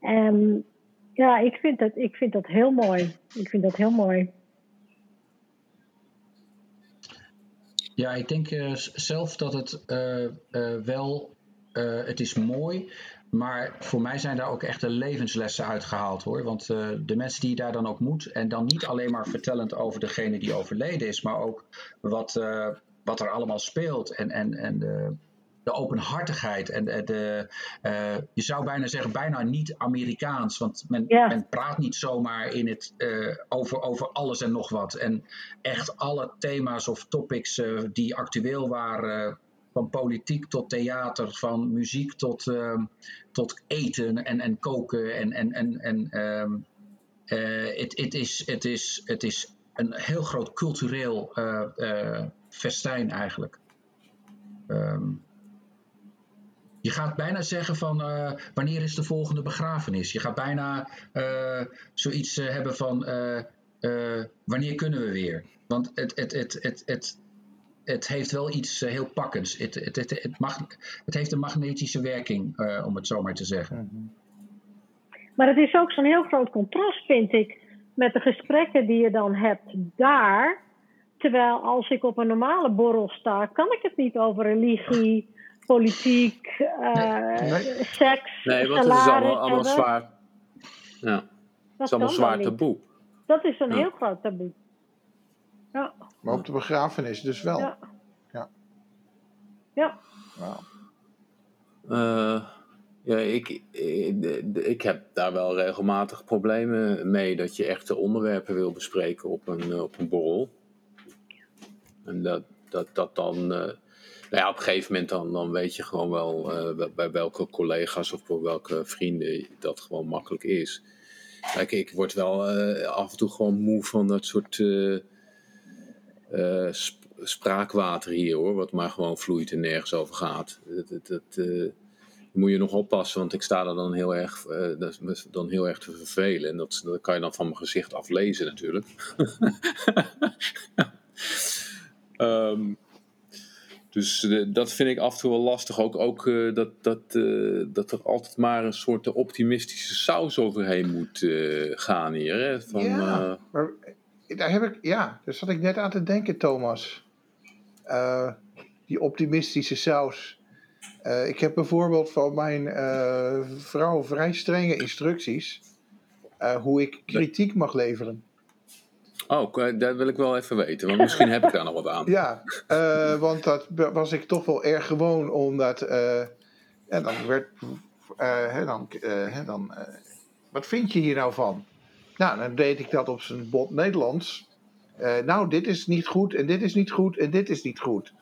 En ja, ik vind, dat, ik vind dat heel mooi. Ik vind dat heel mooi. Ja, ik denk uh, zelf dat het uh, uh, wel, het is mooi, maar voor mij zijn daar ook echte levenslessen uitgehaald hoor. Want de mensen die je daar dan ook moet, en dan niet alleen maar vertellend over degene die overleden is, maar ook wat, wat er allemaal speelt en, en, en de openhartigheid en de, de uh, je zou bijna zeggen, bijna niet Amerikaans. Want men, men praat niet zomaar in het, uh, over, over alles en nog wat. En echt alle thema's of topics uh, die actueel waren, van politiek tot theater, van muziek tot, ehm, tot eten en, en koken. En, en, en, en um, het, het, is, het, is, het is een heel groot cultureel festijn eigenlijk. Um, je gaat bijna zeggen van uh, wanneer is de volgende begrafenis? Je gaat bijna uh, zoiets uh, hebben van wanneer kunnen we weer? Want het, het, het, het, het, het heeft wel iets eh, heel pakkends. Het, het, het, het, mag, het heeft een magnetische werking, eh, om het zo maar te zeggen. Maar het is ook zo'n heel groot contrast, vind ik, met de gesprekken die je dan hebt daar. Terwijl als ik op een normale borrel sta, kan ik het niet over religie, politiek, eh, Nee. seks, Nee, want het is salaris allemaal, allemaal zwaar. Ja, het Dat is allemaal zwaar taboe. Dat is een Ja. heel groot taboe. Ja, Maar op de begrafenis dus wel. ja. Ja. Ja. Eh, ja, ik, ik, ik heb daar wel regelmatig problemen mee dat je echte onderwerpen wil bespreken op een, eh, op een borrel. En dat dat, dat dan, eh, nou ja, op een gegeven moment dan, dan weet je gewoon wel eh, bij- welke collega's of bij welke vrienden dat gewoon makkelijk is. Kijk, ik word wel eh, af en toe gewoon moe van dat soort sp- spraakwater hier hoor, wat maar gewoon vloeit en nergens over gaat. Dat, dat, dat, moet je nog oppassen, want ik sta er dan heel erg, dan heel erg te vervelen. En dat, dat kan je dan van mijn gezicht aflezen natuurlijk. Ehm, dus eh, dat vind ik af en toe wel lastig. Ook, ook eh, dat, dat, eh, dat er altijd maar een soort optimistische saus overheen moet gaan hier. Hè? Van, Ja. maar daar heb ik, ja, daar zat ik net aan te denken, Thomas. Die optimistische saus. Ik heb bijvoorbeeld van mijn vrouw vrij strenge instructies. hoe ik kritiek mag leveren. Oh, k- dat wil ik wel even weten, want misschien heb ik daar nog wat aan. Ja, eh, want dat was ik toch wel erg gewoon, omdat. eh, ja, dan werd. eh, hè, dan, eh, hè, dan, eh, wat vind je hier nou van? Nou, dan deed ik dat op zijn bot Nederlands. Eh, nou, dit is niet goed, en dit is niet goed, en dit is niet goed.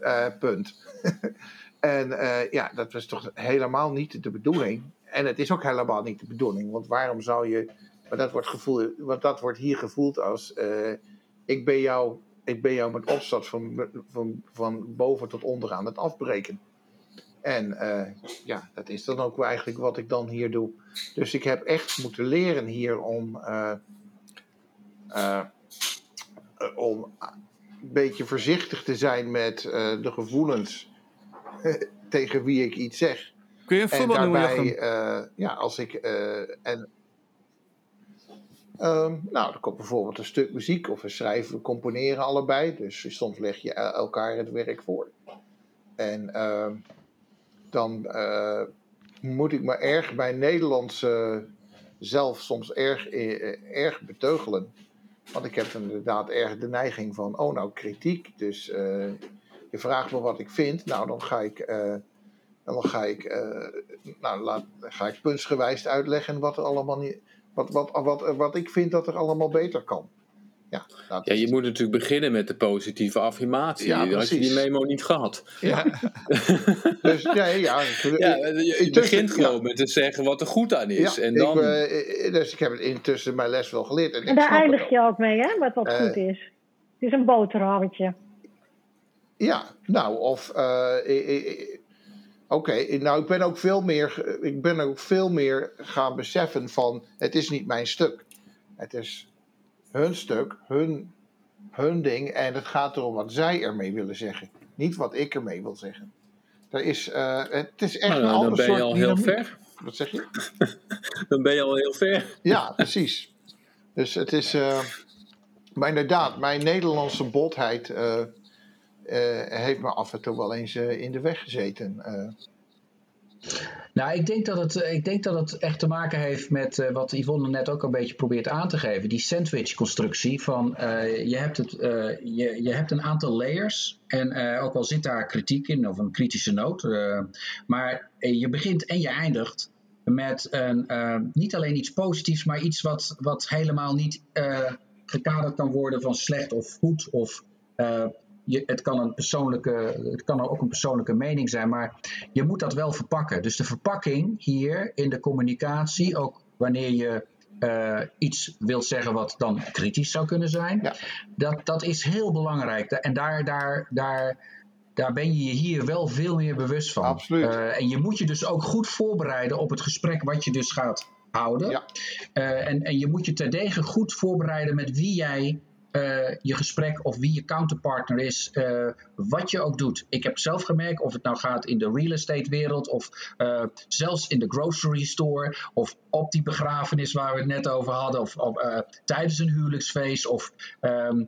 Eh, punt. en eh, ja, dat was toch helemaal niet de bedoeling. En het is ook helemaal niet de bedoeling, want waarom zou je. Maar dat wordt, gevoel, want dat wordt hier gevoeld als. eh, ik ben jou ik ben jou met opstart van, van, van boven tot onder aan het afbreken. En eh, ja, dat is dan ook eigenlijk wat ik dan hier doe. Dus ik heb echt moeten leren hier om, eh, om een beetje voorzichtig te zijn met de gevoelens tegen wie ik iets zeg. Kun je een En voorbeeld noemen, ja, als ik. en, Ehm, nou, er komt bijvoorbeeld een stuk muziek of we schrijven, we componeren allebei. Dus soms leg je el- elkaar het werk voor. En ehm, dan eh, moet ik me erg bij Nederlands eh, zelf soms erg, eh, erg beteugelen. Want ik heb inderdaad erg de neiging van, oh nou, kritiek. Dus eh, je vraagt me wat ik vind. Nou, dan ga ik, eh, dan ga ik, eh, nou, laat, ga ik puntsgewijs uitleggen wat er allemaal niet, wat, wat, wat, wat ik vind dat er allemaal beter kan. Ja, nou, Ja, je moet natuurlijk beginnen met de positieve affirmatie. Ja, Had je die precies. memo niet gehad. ja. dus nee, ja. ik- Ja, je, je intussen- begint gewoon ja. met te zeggen wat er goed aan is. Ja, en dan, ik, eh, dus ik heb het intussen mijn les wel geleerd. En, En ik daar eindig je ook mee, hè, wat wat Eh, goed is. Het is een boterhammetje. Ja, nou, of. eh, eh, eh, Oké, nou, ik ben ook veel meer. Ik ben ook veel meer gaan beseffen van. Het is niet mijn stuk. Het is hun stuk, hun, hun ding. En het gaat erom wat zij ermee willen zeggen. Niet wat ik ermee wil zeggen. Er is, eh, het is echt nou, een dan ander ben je soort al heel ver. Wat zeg je? Dan ben je al heel ver. Ja, precies. Dus het is. eh, maar inderdaad, mijn Nederlandse botheid. Heeft me af en toe wel eens eh, in de weg gezeten. eh. Nou, ik denk, dat het, eh, ik denk dat het echt te maken heeft met eh, wat Yvonne net ook een beetje probeert aan te geven. Die sandwich-constructie van eh, je, hebt het, eh, je, je hebt een aantal layers en eh, ook al zit daar kritiek in of een kritische noot. eh, maar eh, je begint en je eindigt met een, eh, niet alleen iets positiefs, maar iets wat, wat helemaal niet eh, gekaderd kan worden van slecht of goed of... je, het, kan een persoonlijke, het kan ook een persoonlijke mening zijn, maar je moet dat wel verpakken. Dus de verpakking hier in de communicatie, ook wanneer je eh, iets wilt zeggen wat dan kritisch zou kunnen zijn, Ja. dat, dat is heel belangrijk. En daar, daar, daar, daar ben je je hier wel veel meer bewust van. Absoluut. Eh, en je moet je dus ook goed voorbereiden op het gesprek wat je dus gaat houden. Ja. Eh, en, en je moet je terdege goed voorbereiden met wie jij eh, je gesprek of wie je counterpartner is, eh, wat je ook doet. Ik heb zelf gemerkt, of het nou gaat in de real estate wereld of eh, zelfs in de grocery store of op die begrafenis waar we het net over hadden of, tijdens een huwelijksfeest of ehm,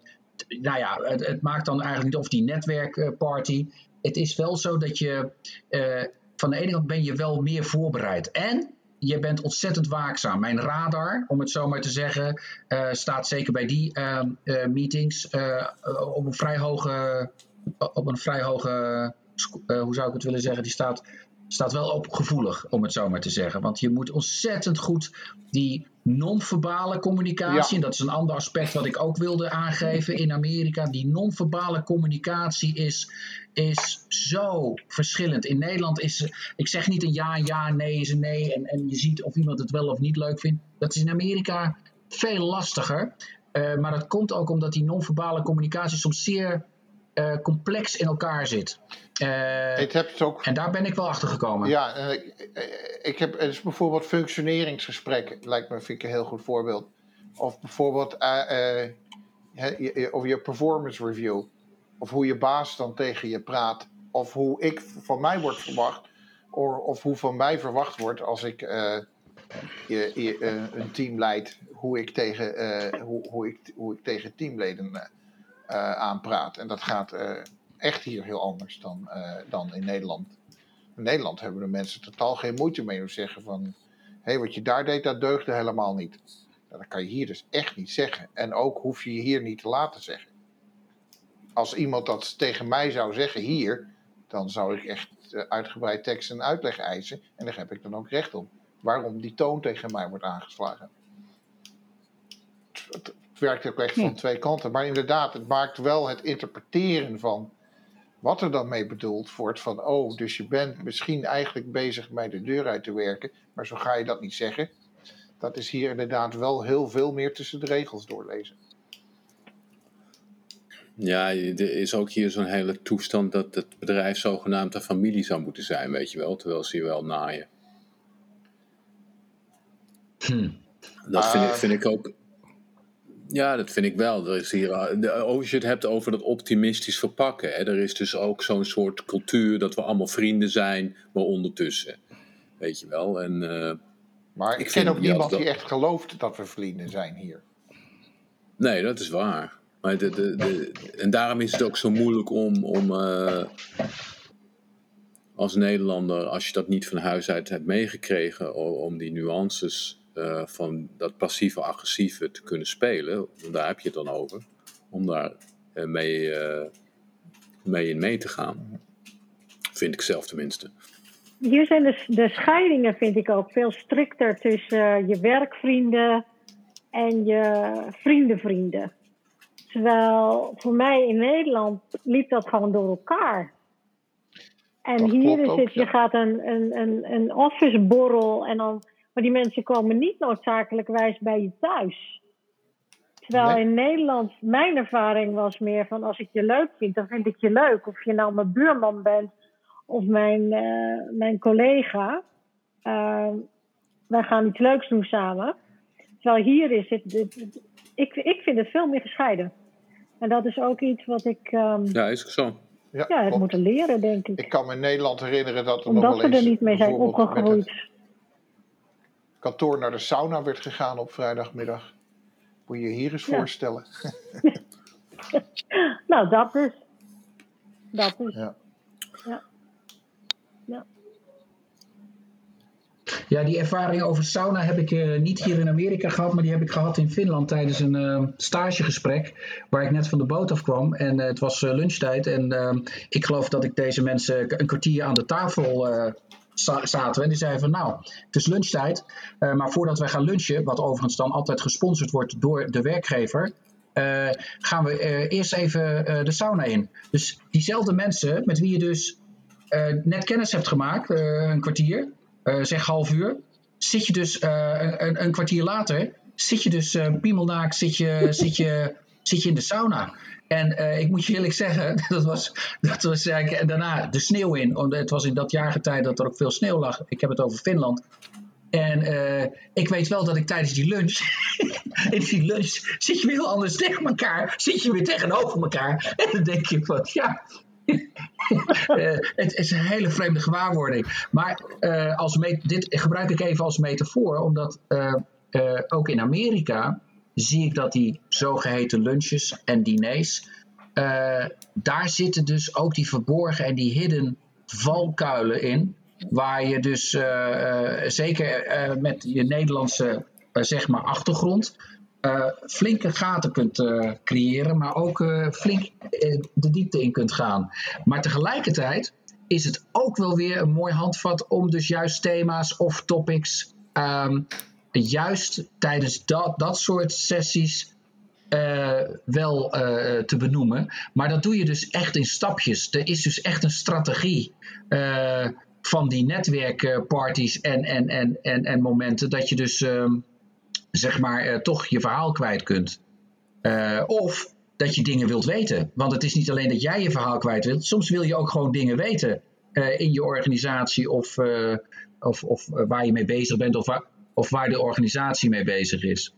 nou ja, het, het maakt dan eigenlijk niet of die netwerkparty. Het is wel zo dat je van de ene kant ben je wel meer voorbereid en je bent ontzettend waakzaam. Mijn radar, om het zo maar te zeggen, eh, staat zeker bij die ehm, eh, meetings eh, op een vrij hoge, op een vrij hoge hoe zou ik het willen zeggen, die staat, staat wel op gevoelig, om het zo maar te zeggen. Want je moet ontzettend goed die non-verbale communicatie, Ja. en dat is een ander aspect wat ik ook wilde aangeven in Amerika, die non-verbale communicatie is, is zo verschillend. In Nederland is, ik zeg niet een ja, ja, nee is een nee, en, en je ziet of iemand het wel of niet leuk vindt. Dat is in Amerika veel lastiger. Eh, maar dat komt ook omdat die non-verbale communicatie soms zeer eh, complex in elkaar zit. Eh, Ik heb het ook en daar ben ik wel achter gekomen. Ja, eh, ik, heb het is bijvoorbeeld functioneringsgesprekken, lijkt me vind ik een heel goed voorbeeld. Of bijvoorbeeld hè, je- je- of je performance review. Of hoe je baas dan tegen je praat. Of hoe ik van mij wordt verwacht. Of, of hoe van mij verwacht wordt als ik je, je, een team leid. Hoe ik tegen, hoe, hoe ik, hoe ik tegen teamleden aanpraat. En dat gaat eh, echt hier heel anders dan, eh, dan in Nederland. In Nederland hebben de mensen totaal geen moeite mee om te zeggen van... hé, hey, wat je daar deed, dat deugde helemaal niet. Nou, dat kan je hier dus echt niet zeggen. En ook hoef je je hier niet te laten zeggen. Als iemand dat tegen mij zou zeggen hier... dan zou ik echt eh, uitgebreid tekst en uitleg eisen. En daar heb ik dan ook recht op. Waarom die toon tegen mij wordt aangeslagen. Werkt ook echt van twee kanten. Maar inderdaad, het maakt wel het interpreteren van wat er dan mee bedoeld wordt van, oh, dus je bent misschien eigenlijk bezig mij de deur uit te werken, maar zo ga je dat niet zeggen. Dat is hier inderdaad wel heel veel meer tussen de regels doorlezen. Ja, er is ook hier zo'n hele toestand dat het bedrijf zogenaamd een familie zou moeten zijn, weet je wel. Terwijl ze je wel naaien. Hm. Dat vind, ik, Ah. vind ik ook. Ja, dat vind ik wel. Er is hier, eh, de- als je het hebt over dat optimistisch verpakken. Hè, er is dus ook zo'n soort cultuur dat we allemaal vrienden zijn, maar ondertussen. Weet je wel. En, eh, Maar ik, Ik ken vind ook niemand die echt gelooft dat we vrienden zijn hier. nee, dat is waar. Maar de, de, de, en daarom is het ook zo moeilijk om, om eh, als Nederlander, als je dat niet van huis uit hebt meegekregen, om die nuances eh, van dat passieve-agressieve te kunnen spelen. Want daar heb je het dan over. Om daar eh, mee, eh, mee in mee te gaan. Vind ik zelf tenminste. Hier zijn de, de scheidingen, vind ik ook, veel strikter tussen je werkvrienden en je vriendenvrienden. Terwijl voor mij in Nederland liep dat gewoon door elkaar. En Dat hier is ook, het, je gaat een, een, een, een officeborrel en dan, maar die mensen komen niet noodzakelijkwijs bij je thuis. Terwijl Nee. in Nederland, mijn ervaring was meer van als ik je leuk vind, dan vind ik je leuk. Of je nou mijn buurman bent of mijn, eh, mijn collega. Uh, wij gaan iets leuks doen samen. Terwijl hier is het, het- het- ik, ik vind het veel meer gescheiden. En dat is ook iets wat ik ehm, Ja, is ook zo. Ja, ja, klopt. moeten leren, denk ik. Ik kan me in Nederland herinneren dat er Omdat nog we wel eens er niet mee zijn bijvoorbeeld met het opgegroeid. Kantoor naar de sauna werd gegaan op vrijdagmiddag. Moet je je hier eens Ja. voorstellen. Nou, dat is. Dat is. Ja. Ja. Ja. Ja, die ervaring over sauna heb ik eh, niet hier in Amerika gehad, maar die heb ik gehad in Finland tijdens een eh, stagegesprek waar ik net van de boot af kwam. En eh, het was eh, lunchtijd en eh, ik geloof dat ik deze mensen een kwartier aan de tafel eh, zaten. En die zeiden van nou, het is lunchtijd, eh, maar voordat wij gaan lunchen, wat overigens dan altijd gesponsord wordt door de werkgever, eh, gaan we eh, eerst even de sauna in. Dus diezelfde mensen met wie je dus net kennis hebt gemaakt, een kwartier, zeg half uur, zit je dus een, een- kwartier later, zit je dus piemelnaakt, zit je, zit, je, zit je in de sauna. En eh, ik moet je eerlijk zeggen, dat was, dat was eigenlijk, en daarna de sneeuw in. Want het was in dat jaargetij dat er ook veel sneeuw lag. Ik heb het over Finland. En eh, ik weet wel dat ik tijdens die lunch, in die lunch zit je weer heel anders tegen elkaar, zit je weer tegenover elkaar. En dan denk je van, ja, het is een hele vreemde gewaarwording. Maar uh, als dit gebruik ik even als metafoor, omdat ook in Amerika zie ik dat die zogeheten lunches en diners, daar zitten dus ook die verborgen en die hidden valkuilen in. Waar je dus zeker met je Nederlandse zeg maar achtergrond flinke gaten kunt creëren, maar ook flink de diepte in kunt gaan. Maar tegelijkertijd is het ook wel weer een mooi handvat om dus juist thema's of topics um, juist tijdens dat, dat soort sessies wel te benoemen. Maar dat doe je dus echt in stapjes. Er is dus echt een strategie van die netwerkparties en, en, en, en, en momenten dat je dus. Um, zeg maar, toch je verhaal kwijt kunt. Of dat je dingen wilt weten. Want het is niet alleen dat jij je verhaal kwijt wilt. Soms wil je ook gewoon dingen weten in je organisatie of, of, of waar je mee bezig bent of waar, of waar de organisatie mee bezig is.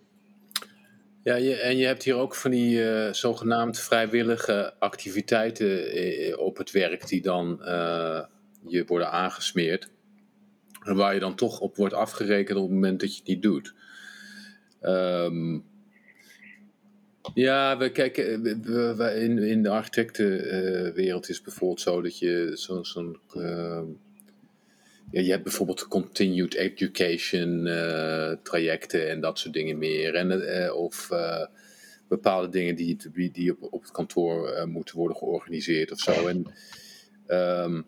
Ja, je, en je hebt hier ook van die uh, zogenaamd vrijwillige activiteiten op het werk die dan je worden aangesmeerd. En waar je dan toch op wordt afgerekend op het moment dat je niet doet. Um, ja, we kijken, we, in, in de architectenwereld is bijvoorbeeld zo dat je zo'n. Zo ja, je hebt bijvoorbeeld continued education uh, trajecten en dat soort dingen meer. En, eh, of bepaalde dingen die, die op, op het kantoor moeten worden georganiseerd of zo. En um,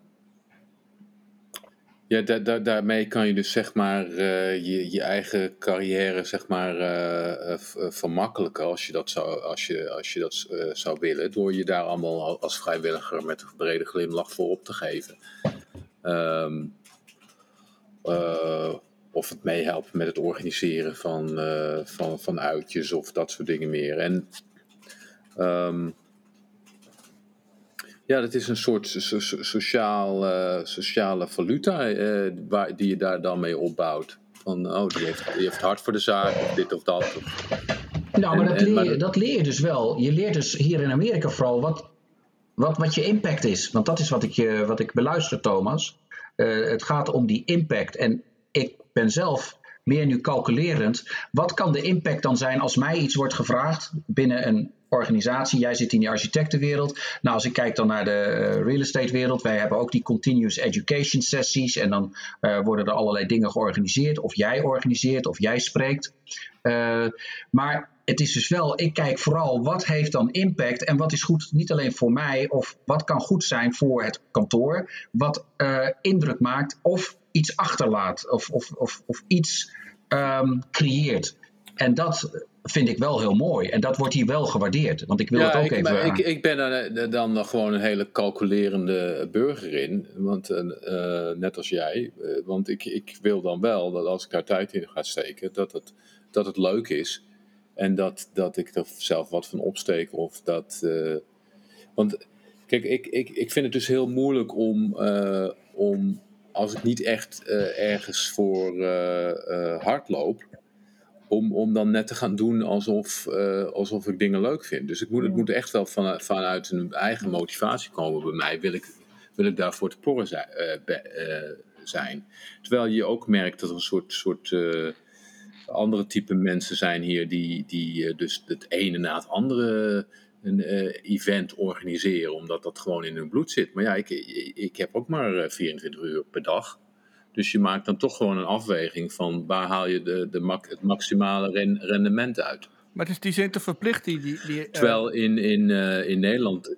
ja, da da daarmee kan je dus zeg maar je, je eigen carrière zeg maar vermakkelijken als je dat zou, als je, als je dat zou willen. Door je daar allemaal als vrijwilliger met een brede glimlach voor op te geven. Um, of het meehelpt met het organiseren van, van, van uitjes of dat soort dingen meer. En um, ja, dat is een soort so sociaal, uh, sociale valuta uh, waar, die je daar dan mee opbouwt. Van, oh, die heeft, die heeft hard voor de zaak, of dit of dat. Of... Nou, maar, en, dat, en, leer, maar dat leer je dus wel. Je leert dus hier in Amerika vooral wat, wat, wat je impact is. Want dat is wat ik, wat ik beluister, Thomas. Het gaat om die impact. En ik ben zelf meer nu calculerend. Wat kan de impact dan zijn als mij iets wordt gevraagd binnen een organisatie. Jij zit in die architectenwereld. Nou, als ik kijk dan naar de uh, real estate wereld, wij hebben ook die continuous education sessies. En dan uh, worden er allerlei dingen georganiseerd. Of jij organiseert, of jij spreekt. Uh, maar het is dus wel, ik kijk vooral wat heeft dan impact en wat is goed, niet alleen voor mij, of wat kan goed zijn voor het kantoor, wat indruk maakt of iets achterlaat of, of, of, of iets um, creëert. En dat vind ik wel heel mooi. En dat wordt hier wel gewaardeerd. Want ik wil ja, het ook ik, even... Ik, ik ben dan, dan nog gewoon een hele calculerende burger in. Want, uh, net als jij. Uh, want ik, ik wil dan wel dat als ik daar tijd in ga steken... dat het, dat het leuk is. En dat, dat ik er zelf wat van opsteek. Of dat... Want kijk, ik, ik, ik vind het dus heel moeilijk om... om als ik niet echt ergens voor hard loop om, om dan net te gaan doen alsof, uh, alsof ik dingen leuk vind. Dus ik moet, het moet echt wel van, vanuit een eigen motivatie komen bij mij. Wil ik, wil ik daarvoor te porren zijn, uh, be, uh, zijn. Terwijl je ook merkt dat er een soort, soort andere type mensen zijn hier die, die dus het ene na het andere een event organiseren, omdat dat gewoon in hun bloed zit. Maar ja, ik, ik heb ook maar 24 uur per dag. Dus je maakt dan toch gewoon een afweging van waar haal je de, de het maximale rendement uit. Maar het is, die zijn te verplicht, die... die, die Terwijl in, in, uh, in Nederland...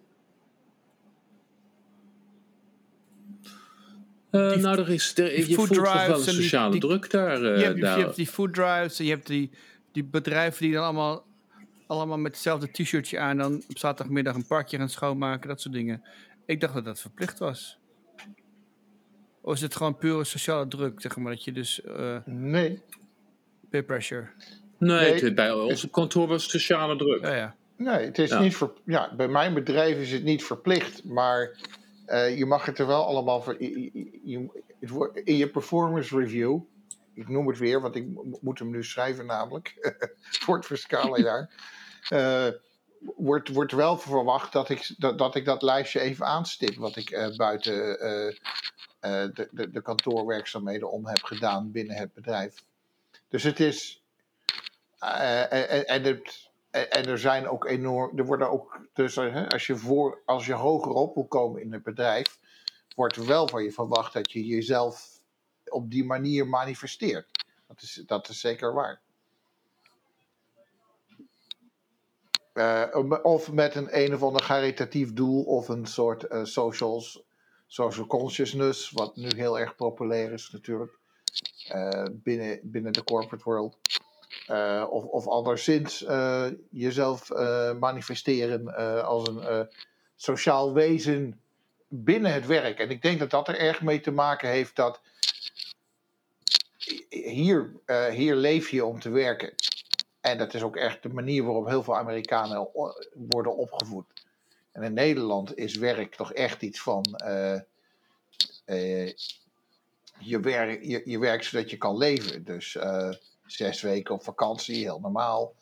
Uh, die, nou, er is, er, je voelt toch wel een sociale druk daar. Uh, je, hebt, daar. je hebt die food drives, je hebt die, die bedrijven die dan allemaal, allemaal met hetzelfde t-shirtje aan... dan op zaterdagmiddag een parkje gaan schoonmaken, dat soort dingen. Ik dacht dat dat verplicht was. Of is het gewoon pure sociale druk, zeg maar, dat je dus... Uh, nee. Peer pressure. Nee, nee. Het, bij ons kantoor was sociale druk. Ja, ja. Nee, het is ja. niet ver, ja, bij mijn bedrijf is het niet verplicht, maar uh, je mag het er wel allemaal voor. Je, je, in je performance review ik noem het weer, want ik mo- moet hem nu schrijven namelijk, voor het fiscale jaar, eh, wordt, wordt wel verwacht dat ik dat, dat ik dat lijstje even aanstip, wat ik eh, buiten eh, eh, de, de, de kantoorwerkzaamheden om heb gedaan binnen het bedrijf. Dus het is, eh, en, en, en er zijn ook enorm, er worden ook, dus eh, als je voor, als je hoger op wil komen in het bedrijf, wordt wel van je verwacht dat je jezelf op die manier manifesteert. Dat is, dat is zeker waar. Eh, of met een een of ander caritatief doel of een soort eh, socials, social consciousness, wat nu heel erg populair is natuurlijk eh, binnen, binnen de corporate world. Eh, of, of anderszins eh, jezelf manifesteren als een sociaal wezen binnen het werk. En ik denk dat dat er erg mee te maken heeft dat hier, hier leef je om te werken. En dat is ook echt de manier waarop heel veel Amerikanen worden opgevoed. En in Nederland is werk toch echt iets van. eh, eh, je, werk, je, je werkt zodat je kan leven. Dus eh, zes weken op vakantie, heel normaal.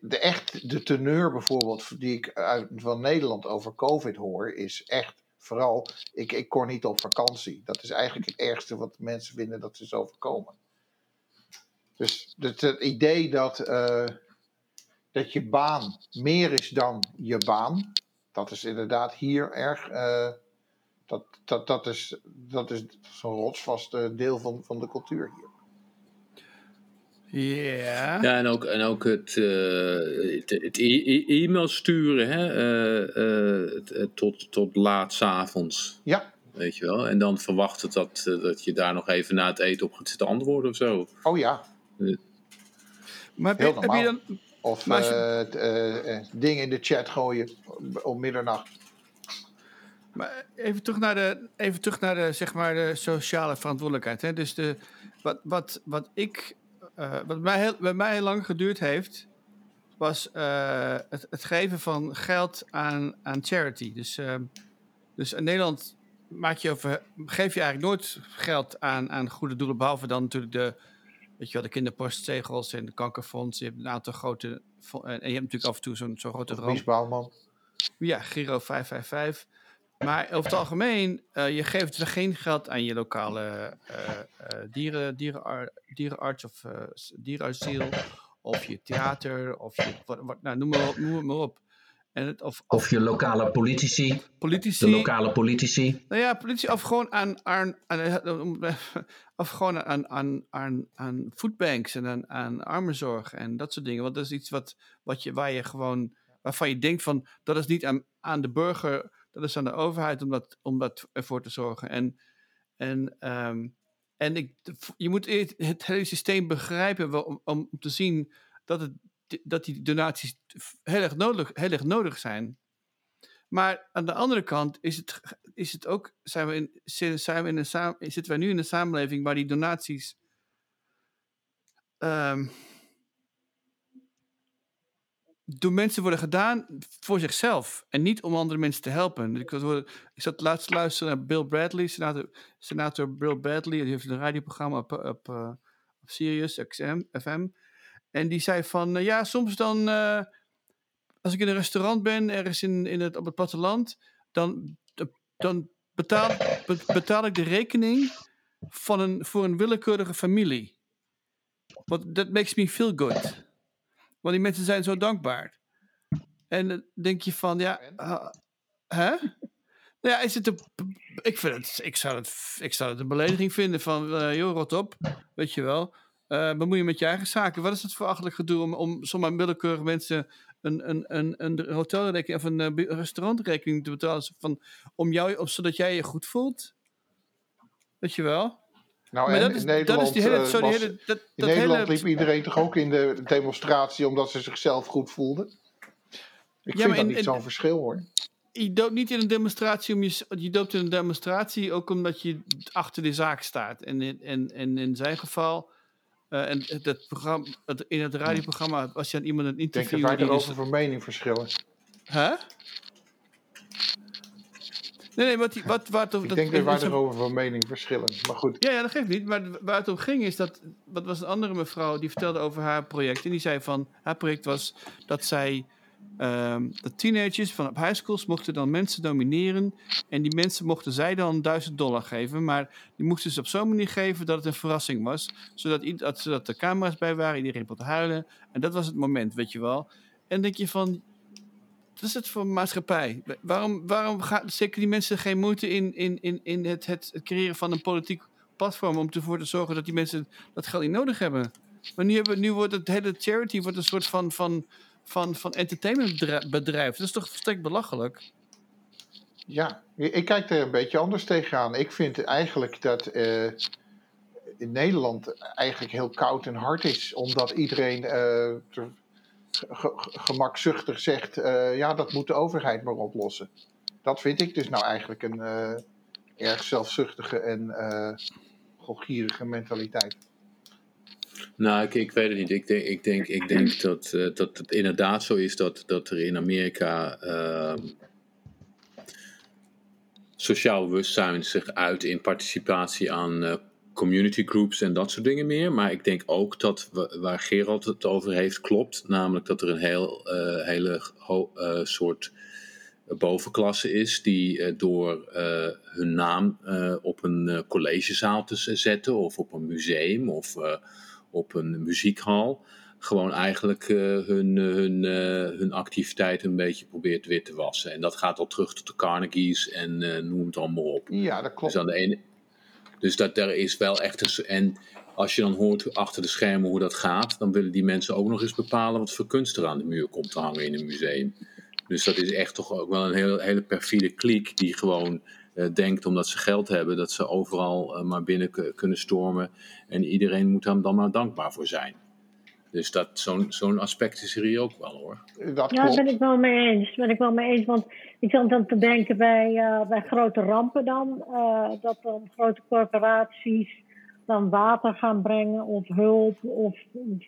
De, echt, de teneur bijvoorbeeld, die ik uit, van Nederland over COVID hoor, is echt vooral. Ik, ik kon niet op vakantie. Dat is eigenlijk het ergste wat mensen vinden dat ze is overkomen. Dus het, het idee dat, dat je baan meer is dan je baan, dat is inderdaad hier erg. eh, dat, dat, dat is, dat is zo'n rotsvast eh, deel van, van de cultuur hier. Ja. Ja, en ook, en ook het, eh, het, het e- e- e-mail sturen hè, eh, eh, tot, tot laat 's avonds. Ja, Weet je wel? En dan verwachten dat, dat je daar nog even na het eten op gaat zitten antwoorden of zo. oh ja. Maar heb je, heb dan... Of je- eh, eh, eh, dingen in de chat gooien om middernacht. Maar even terug naar de, even terug naar de, zeg maar, de sociale verantwoordelijkheid. Hè? Dus de, wat, wat, wat ik, wat mij heel, bij mij heel lang geduurd heeft, was het, het geven van geld aan, aan charity. Dus, ehm, dus in Nederland maak je over, geef je eigenlijk nooit geld aan, aan goede doelen, behalve dan natuurlijk de, weet je wel, de kinderpostzegels en de kankerfonds. Je hebt een aantal grote, en je hebt natuurlijk af en toe zo'n zo'n grote ramp. Ja, Giro 555. Maar over het algemeen, eh, je geeft dus geen geld aan je lokale eh, eh, dieren, dierenar, dierenarts of dierenasiel. Of je theater, of je, wat, wat, nou, noem, maar op, noem het maar op. En het, of, of je lokale politici, politici. de lokale politici. Nou ja, politie of gewoon aan, aan, aan, eh, of gewoon aan, aan, aan, aan foodbanks en aan, aan armenzorg en dat soort dingen. Want dat is iets wat, wat je, waar je gewoon, waarvan je denkt van, dat is niet aan, aan de burger, dat is aan de overheid om dat, om dat ervoor te zorgen. En, en, ehm, en ik, je moet het, het hele systeem begrijpen om, om te zien dat, het, dat die donaties heel erg nodig, heel erg nodig zijn. Maar aan de andere kant is het, is het ook, zijn we in, zijn we in een zitten wij nu in een samenleving waar die donaties ehm, door mensen worden gedaan voor zichzelf en niet om andere mensen te helpen. Ik, was, ik zat laatst luisteren naar Bill Bradley, senator, senator Bill Bradley, die heeft een radioprogramma op, op, uh, op Sirius XM, FM. En die zei van, uh, ja, soms dan, uh, als ik in een restaurant ben, ergens in, in het, op het platteland, dan, dan betaal, betaal ik de rekening van een, voor een willekeurige familie. Want that makes me feel good. Want die mensen zijn zo dankbaar. En dan denk je van, ja, uh, hè? Nou ja, is het een, ik, vind het, ik, zou het, ik zou het een belediging vinden van, uh, joh, rot op, weet je wel. Uh, bemoei je met je eigen zaken. Wat is het voor achterlijk gedoe om, om zomaar willekeurige mensen een, een, een, een hotelrekening of een uh, restaurantrekening te betalen van, om jou, of, zodat jij je goed voelt? Weet je wel? Nou, maar en dat is, in Nederland, dat is die hele, zo die hele, dat, in dat Nederland hele... liep iedereen toch ook in de demonstratie omdat ze zichzelf goed voelden? Ik ja, vind dat in, niet zo'n verschil hoor. Je doopt niet in een demonstratie om je, je doopt in een demonstratie ook omdat je achter de zaak staat. En in, en, en in zijn geval, uh, en het programma, het, in het radioprogramma, als je aan iemand een interview... Ik denk dat wij erover van mening verschillen. Huh? Nee, nee, wat, die- wat, waar. Ik denk dat wij erover van mening verschillen. Maar goed, Ja, ja, dat geeft niet. Maar waar het om ging is dat... Wat was een andere mevrouw die vertelde over haar project. En die zei van... Haar project was dat zij... ehm dat teenagers van op high schools mochten dan mensen nomineren. En die mensen mochten zij dan 1000 dollar geven. Maar die moesten ze op zo'n manier geven dat het een verrassing was. Zodat, dat, zodat er camera's bij waren. Iedereen kon huilen. En dat was het moment, weet je wel. En denk je van... Wat is het voor maatschappij? Waarom, waarom gaan zeker die mensen geen moeite in, in, in, in het, het, het creëren van een politiek platform om ervoor te zorgen dat die mensen dat geld niet nodig hebben? Maar nu, hebben, nu wordt het hele charity wordt een soort van, van, van, van entertainmentbedrijf. Dat is toch volstrekt belachelijk? ja, ik kijk er een beetje anders tegenaan. Ik vind eigenlijk dat eh, in Nederland eigenlijk heel koud en hard is. Omdat iedereen eh, gemakzuchtig zegt, eh, ja, dat moet de overheid maar oplossen. Dat vind ik dus nou eigenlijk een erg zelfzuchtige en godgierige mentaliteit. Nou, ik, ik weet het niet. Ik denk, ik denk, ik denk dat, eh, dat het inderdaad zo is dat, dat er in Amerika ehm, sociaal bewustzijn zich uit in participatie aan eh, community groups en dat soort dingen meer. Maar ik denk ook dat we- waar Gerald het over heeft klopt. Namelijk dat er een heel, eh, hele ho- soort bovenklasse is die door hun naam op een collegezaal te zetten of op een museum of op een muziekhal gewoon eigenlijk eh, hun, eh, hun, eh, hun activiteit een beetje probeert wit te wassen. En dat gaat al terug tot de Carnegies en noem het allemaal op. Ja, dat klopt. Dus, aan de ene, dus dat er is wel echt een. En als je dan hoort achter de schermen hoe dat gaat, dan willen die mensen ook nog eens bepalen wat voor kunst er aan de muur komt te hangen in een museum. Dus dat is echt toch ook wel een hele, hele perfide kliek die gewoon denkt, omdat ze geld hebben, dat ze overal eh, maar binnen kunnen stormen. En iedereen moet daar dan maar dankbaar voor zijn. Dus dat, zo'n, zo'n aspect is er hier ook wel hoor. Dat Ja, daar ben ik wel mee eens. Ben ik wel mee eens. Want ik zat dan te denken bij, eh, bij grote rampen dan. eh, dat dan grote corporaties dan water gaan brengen of hulp of,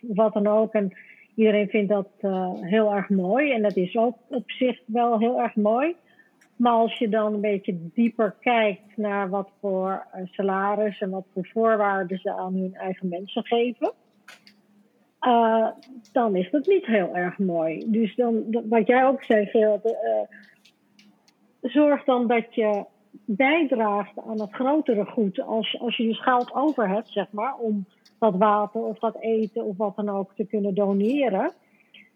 wat dan ook. En iedereen vindt dat eh, heel erg mooi. En dat is ook op zich wel heel erg mooi. Maar als je dan een beetje dieper kijkt naar wat voor eh, salaris en wat voor voorwaarden ze aan hun eigen mensen geven. eh, dan is dat niet heel erg mooi. Dus dan, wat jij ook zei, Gerard, eh, zorg dan dat je bijdraagt aan het grotere goed. Als, als je dus geld over hebt, zeg maar, om dat water of dat eten of wat dan ook te kunnen doneren.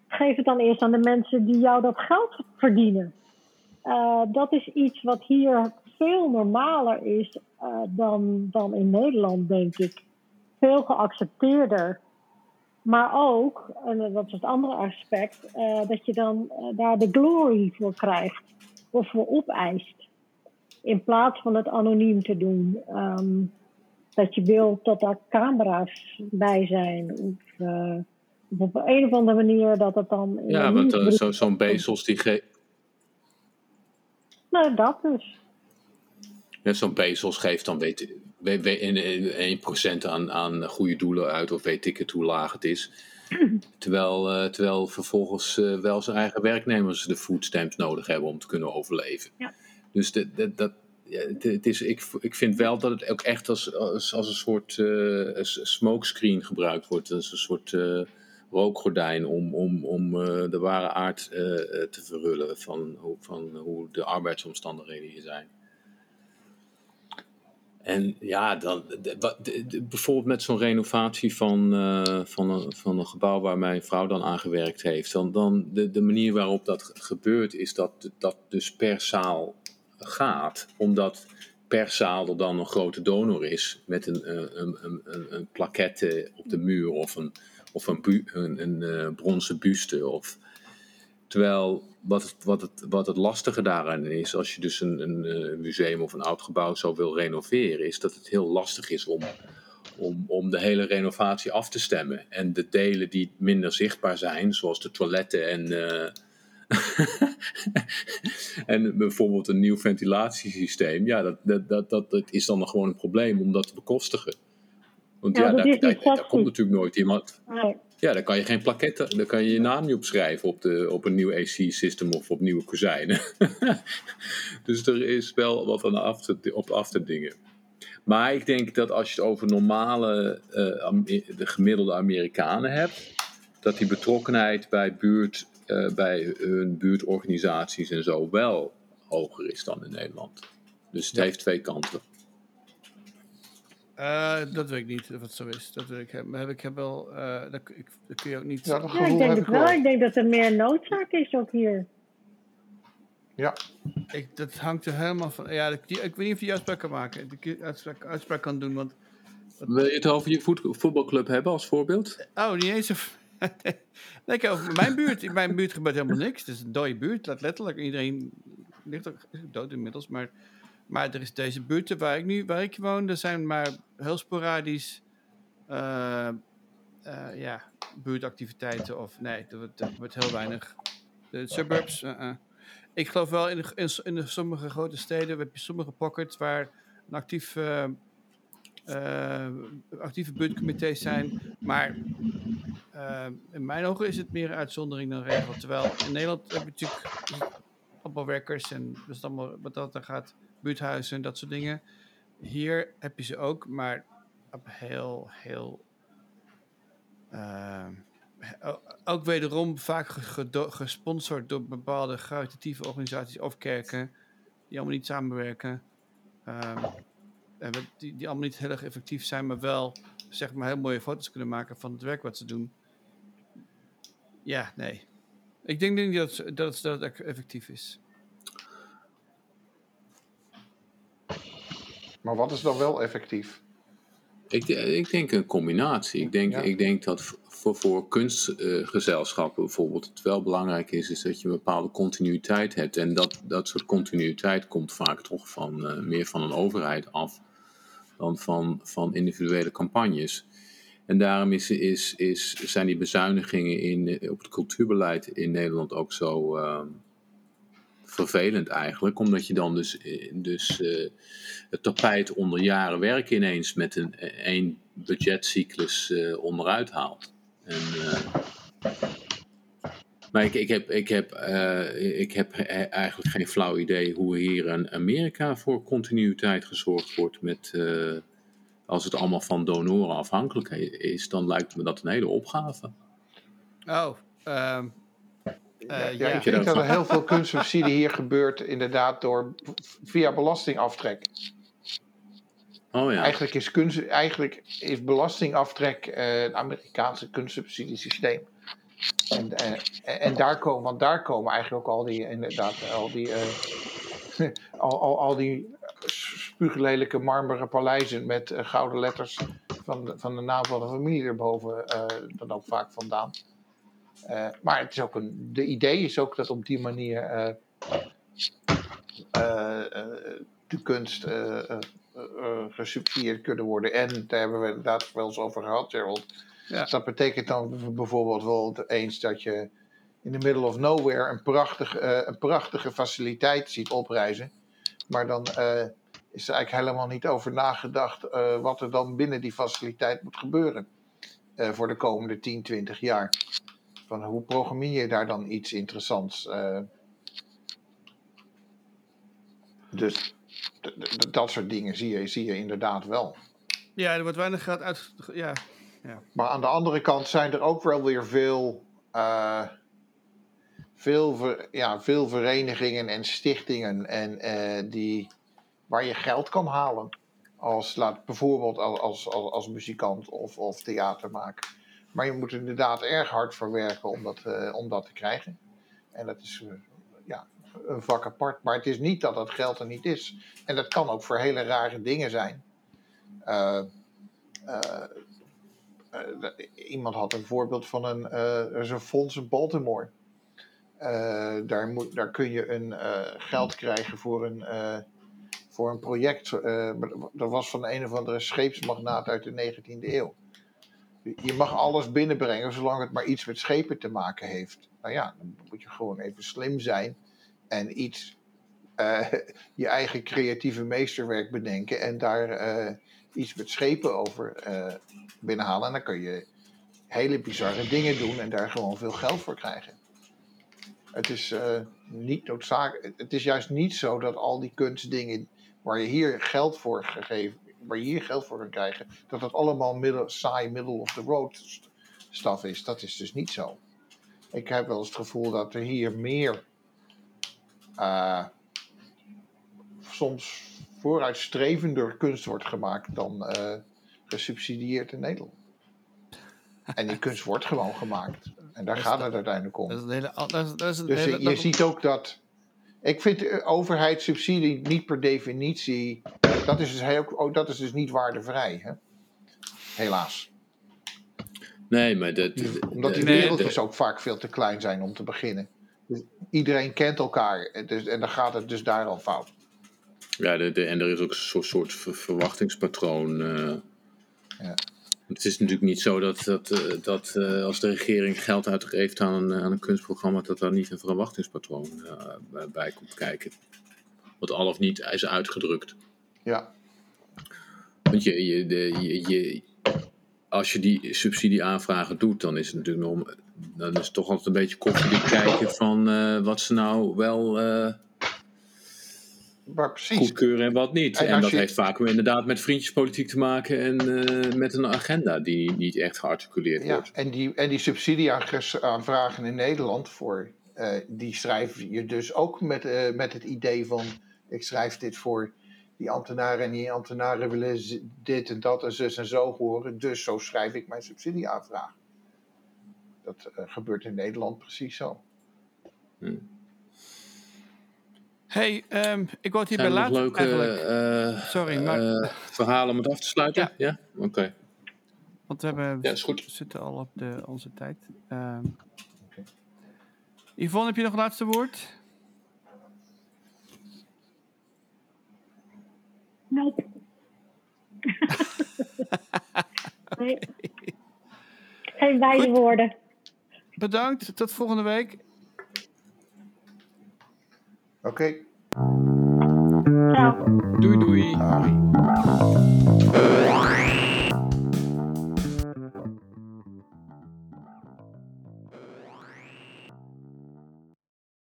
Geef het dan eerst aan de mensen die jou dat geld verdienen. Eh, dat is iets wat hier veel normaler is eh, dan, dan in Nederland, denk ik. Veel geaccepteerder. Maar ook, en dat is het andere aspect, eh, dat je dan daar de glory voor krijgt of voor opeist. In plaats van het anoniem te doen. Ehm, dat je wilt dat daar camera's bij zijn. Of, of op een of andere manier dat het dan. Ja, want zo'n Bezos die. Nou, dat dus. Ja, Zo'n Bezos geeft dan weet, in, in 1% aan, aan goede doelen uit, of weet ik het hoe laag het is. Terwijl, eh, terwijl vervolgens eh, wel zijn eigen werknemers de foodstamps nodig hebben om te kunnen overleven. Ja. Dus de, de- dat, ja, het, is, ik, ik vind wel dat het ook echt als, als, als een soort s- smokescreen gebruikt wordt. Als een soort rookgordijn om, om, om eh, de ware aard eh, eh, te verhullen van, van hoe de arbeidsomstandigheden hier zijn. En ja, dan, bijvoorbeeld met zo'n renovatie van, van, een, van een gebouw waar mijn vrouw dan aan gewerkt heeft. Dan, dan de, de manier waarop dat ge- gebeurt is dat dat dus per zaal gaat. Omdat per zaal er dan een grote donor is met een, een, een, een, een plaquette op de muur of een, of een, bu- een, eh, bronzen buste. Of, terwijl wat het, wat, het, wat het lastige daaraan is, als je dus een, een eh, museum of een oud gebouw zo wil renoveren, is dat het heel lastig is om, om, om de hele renovatie af te stemmen. En de delen die minder zichtbaar zijn, zoals de toiletten en, eh, en bijvoorbeeld een nieuw ventilatiesysteem, ja, dat, dat, dat, dat is dan gewoon een probleem om dat te bekostigen. Want Ja, ja, dat daar, daar, daar komt natuurlijk nooit iemand. Nee. Ja, dan kan je geen plaketten, dan kan je je naam niet opschrijven op, de, op een nieuw AC-system of op nieuwe kozijnen. dus er is wel wat aan af te, op af te dingen. Maar ik denk dat als je het over normale, eh, de gemiddelde Amerikanen hebt, dat die betrokkenheid bij, buurt, eh, bij hun buurtorganisaties en zo wel hoger is dan in Nederland. Dus het heeft twee kanten. Eh, dat weet ik niet of het zo is. Dat weet ik, heb, heb ik heb wel. eh dat, ik, dat kun je ook niet. Ja, dat Ja, ik denk het ik wel. Ik denk dat er meer noodzaak is ook hier. Ja, Ik, dat hangt er helemaal van. Ja, ik, die, ik weet niet of je die uitspraak kan maken. Die uitspraak, uitspraak kan doen, want. Wil je het over je voet- voetbalclub hebben als voorbeeld? Oh, niet eens. Of, nee, kijk, over mijn buurt. In mijn buurt gebeurt helemaal niks. Het is een dode buurt, let- letterlijk. Iedereen ligt ook dood inmiddels. Maar, maar er is deze buurt waar ik nu waar ik woon. Er zijn maar heel sporadisch. eh, eh, ja, buurtactiviteiten. Of nee, er wordt, wordt heel weinig. De suburbs. eh. Ik geloof wel in, in, in de sommige grote steden heb je sommige pockets waar een actieve buurtcomité's zijn. Maar in mijn ogen is het meer een uitzondering dan regel. Terwijl in Nederland heb je natuurlijk is het allemaal werkers en dus allemaal wat dat er gaat, buurthuizen en dat soort dingen. Hier heb je ze ook, maar op heel, heel. eh, ook wederom vaak gesponsord door bepaalde caritatieve organisaties of kerken, die allemaal niet samenwerken. En we- die, die allemaal niet heel erg effectief zijn, maar wel zeg maar heel mooie foto's kunnen maken van het werk wat ze doen. Ja, nee. Ik denk niet dat, dat, dat het effectief is. Maar wat is dan wel effectief? Ik, ik denk een combinatie. Ik denk, Ja. ik denk dat voor, voor kunstgezelschappen bijvoorbeeld het wel belangrijk is, is dat je een bepaalde continuïteit hebt. En dat, dat soort continuïteit komt vaak toch van, eh, meer van een overheid af dan van, van individuele campagnes. En daarom is, is, is, zijn die bezuinigingen in, op het cultuurbeleid in Nederland ook zo ehm, vervelend eigenlijk. Omdat je dan dus, eh, dus eh, het tapijt onder jaren werk ineens met een één budgetcyclus eh, onderuit haalt. En, eh, maar ik, ik heb, ik, heb, eh, ik heb eigenlijk geen flauw idee hoe hier in Amerika voor continuïteit gezorgd wordt met. eh, als het allemaal van donoren afhankelijk is, dan lijkt me dat een hele opgave. Oh, eh, Ja, ja. ik denk dat er heel veel kunstsubsidie hier gebeurt inderdaad door via belastingaftrek. Oh ja. Eigenlijk, is kunst, eigenlijk is belastingaftrek eh, het Amerikaanse kunstsubsidiesysteem. En, eh, en, daar komen, want daar komen eigenlijk ook al die, inderdaad, al die, eh, al, al, al die spuuglelijke marmeren paleizen met eh, gouden letters van de, van de naam van de familie erboven eh, dan ook vaak vandaan. Eh, maar het is ook een, de idee is ook dat op die manier eh, eh, de kunst gesubsidieerd kunnen worden. En daar hebben we inderdaad wel eens over gehad, Gerald. Ja. Dat betekent dan bijvoorbeeld wel eens dat je in the middle of nowhere een, prachtig, een prachtige faciliteit ziet oprijzen. Maar dan is er eigenlijk helemaal niet over nagedacht wat er dan binnen die faciliteit moet gebeuren. voor de komende 10, 20 jaar. Van hoe programmeer je daar dan iets interessants? eh? dus dat soort dingen zie je, zie je inderdaad wel. ja, er wordt weinig geld uit. Ja, Maar aan de andere kant zijn er ook wel weer veel, eh, veel, ver- ja, veel verenigingen en stichtingen en, eh, die, waar je geld kan halen. Als, laat, bijvoorbeeld als, als, als, als muzikant of, of theatermaker. Maar je moet er inderdaad erg hard voor werken om dat, eh, om dat te krijgen. En dat is eh, ja, een vak apart. Maar het is niet dat dat geld er niet is. En dat kan ook voor hele rare dingen zijn. Eh, iemand had een voorbeeld van een, er fonds in Baltimore. Daar, moet, daar kun je een, geld krijgen voor een, voor een project. dat was van een of andere scheepsmagnaat uit de 19e eeuw. Je mag alles binnenbrengen zolang het maar iets met schepen te maken heeft. Nou ja, dan moet je gewoon even slim zijn en iets, eh, je eigen creatieve meesterwerk bedenken en daar eh, iets met schepen over eh, binnenhalen. En dan kun je hele bizarre dingen doen en daar gewoon veel geld voor krijgen. Het is niet noodzakelijk. Het is juist niet zo dat al die kunstdingen waar je hier geld voor gegeven, waar je hier geld voor kan krijgen, dat dat allemaal middel, saai middle of the road staf is. Dat is dus niet zo. Ik heb wel eens het gevoel dat er hier meer uh, soms vooruitstrevender kunst wordt gemaakt dan uh, gesubsidieerd in Nederland. En die kunst wordt gewoon gemaakt. En daar gaat het uiteindelijk om. Dat is een hele, dat is, dat is een dus hele, je ziet ook dat. Ik vind de overheidssubsidie niet per definitie. Dat is dus, heel, oh, dat is dus niet waardevrij. Hè? Helaas. Nee, maar dat. Omdat die wereldjes ook vaak veel te klein zijn om te beginnen. Dus iedereen kent elkaar. Dus, en dan gaat het dus daar al fout. Ja, de, de, en er is ook een soort, soort verwachtingspatroon. Uh, ja. Het is natuurlijk niet zo dat, dat, uh, dat uh, als de regering geld uitgeeft aan een, aan een kunstprogramma, dat daar niet een verwachtingspatroon bij komt kijken. Wat al of niet is uitgedrukt. Ja. Want je, je, de, je, je, als je die subsidieaanvragen doet, dan is het natuurlijk nog, dan is het toch altijd een beetje koffiedik kijken van wat ze nou wel maar precies. goedkeuren en wat niet. En, en dat heeft vaak inderdaad met vriendjespolitiek te maken en uh, met een agenda die niet echt gearticuleerd ja, wordt. En die, en die subsidieaanvragen in Nederland voor, uh, die schrijf je dus ook met, uh, met het idee van ik schrijf dit voor die ambtenaren en die ambtenaren willen dit en dat en zus en zo horen, dus zo schrijf ik mijn subsidieaanvraag. Dat gebeurt in Nederland precies zo. Hmm hey, um, ik wou het hierbij er laten leuke uh, Sorry, maar... uh, verhalen om het af te sluiten? Ja. ja? Oké. Okay. Want we, hebben, ja, is goed. we zitten al op de, onze tijd. Um, okay. Yvonne, heb je nog een laatste woord? Nope. nee. Geen wijze woorden. Bedankt, tot volgende week. Oké. Okay. Ciao. Doei doei. Doei.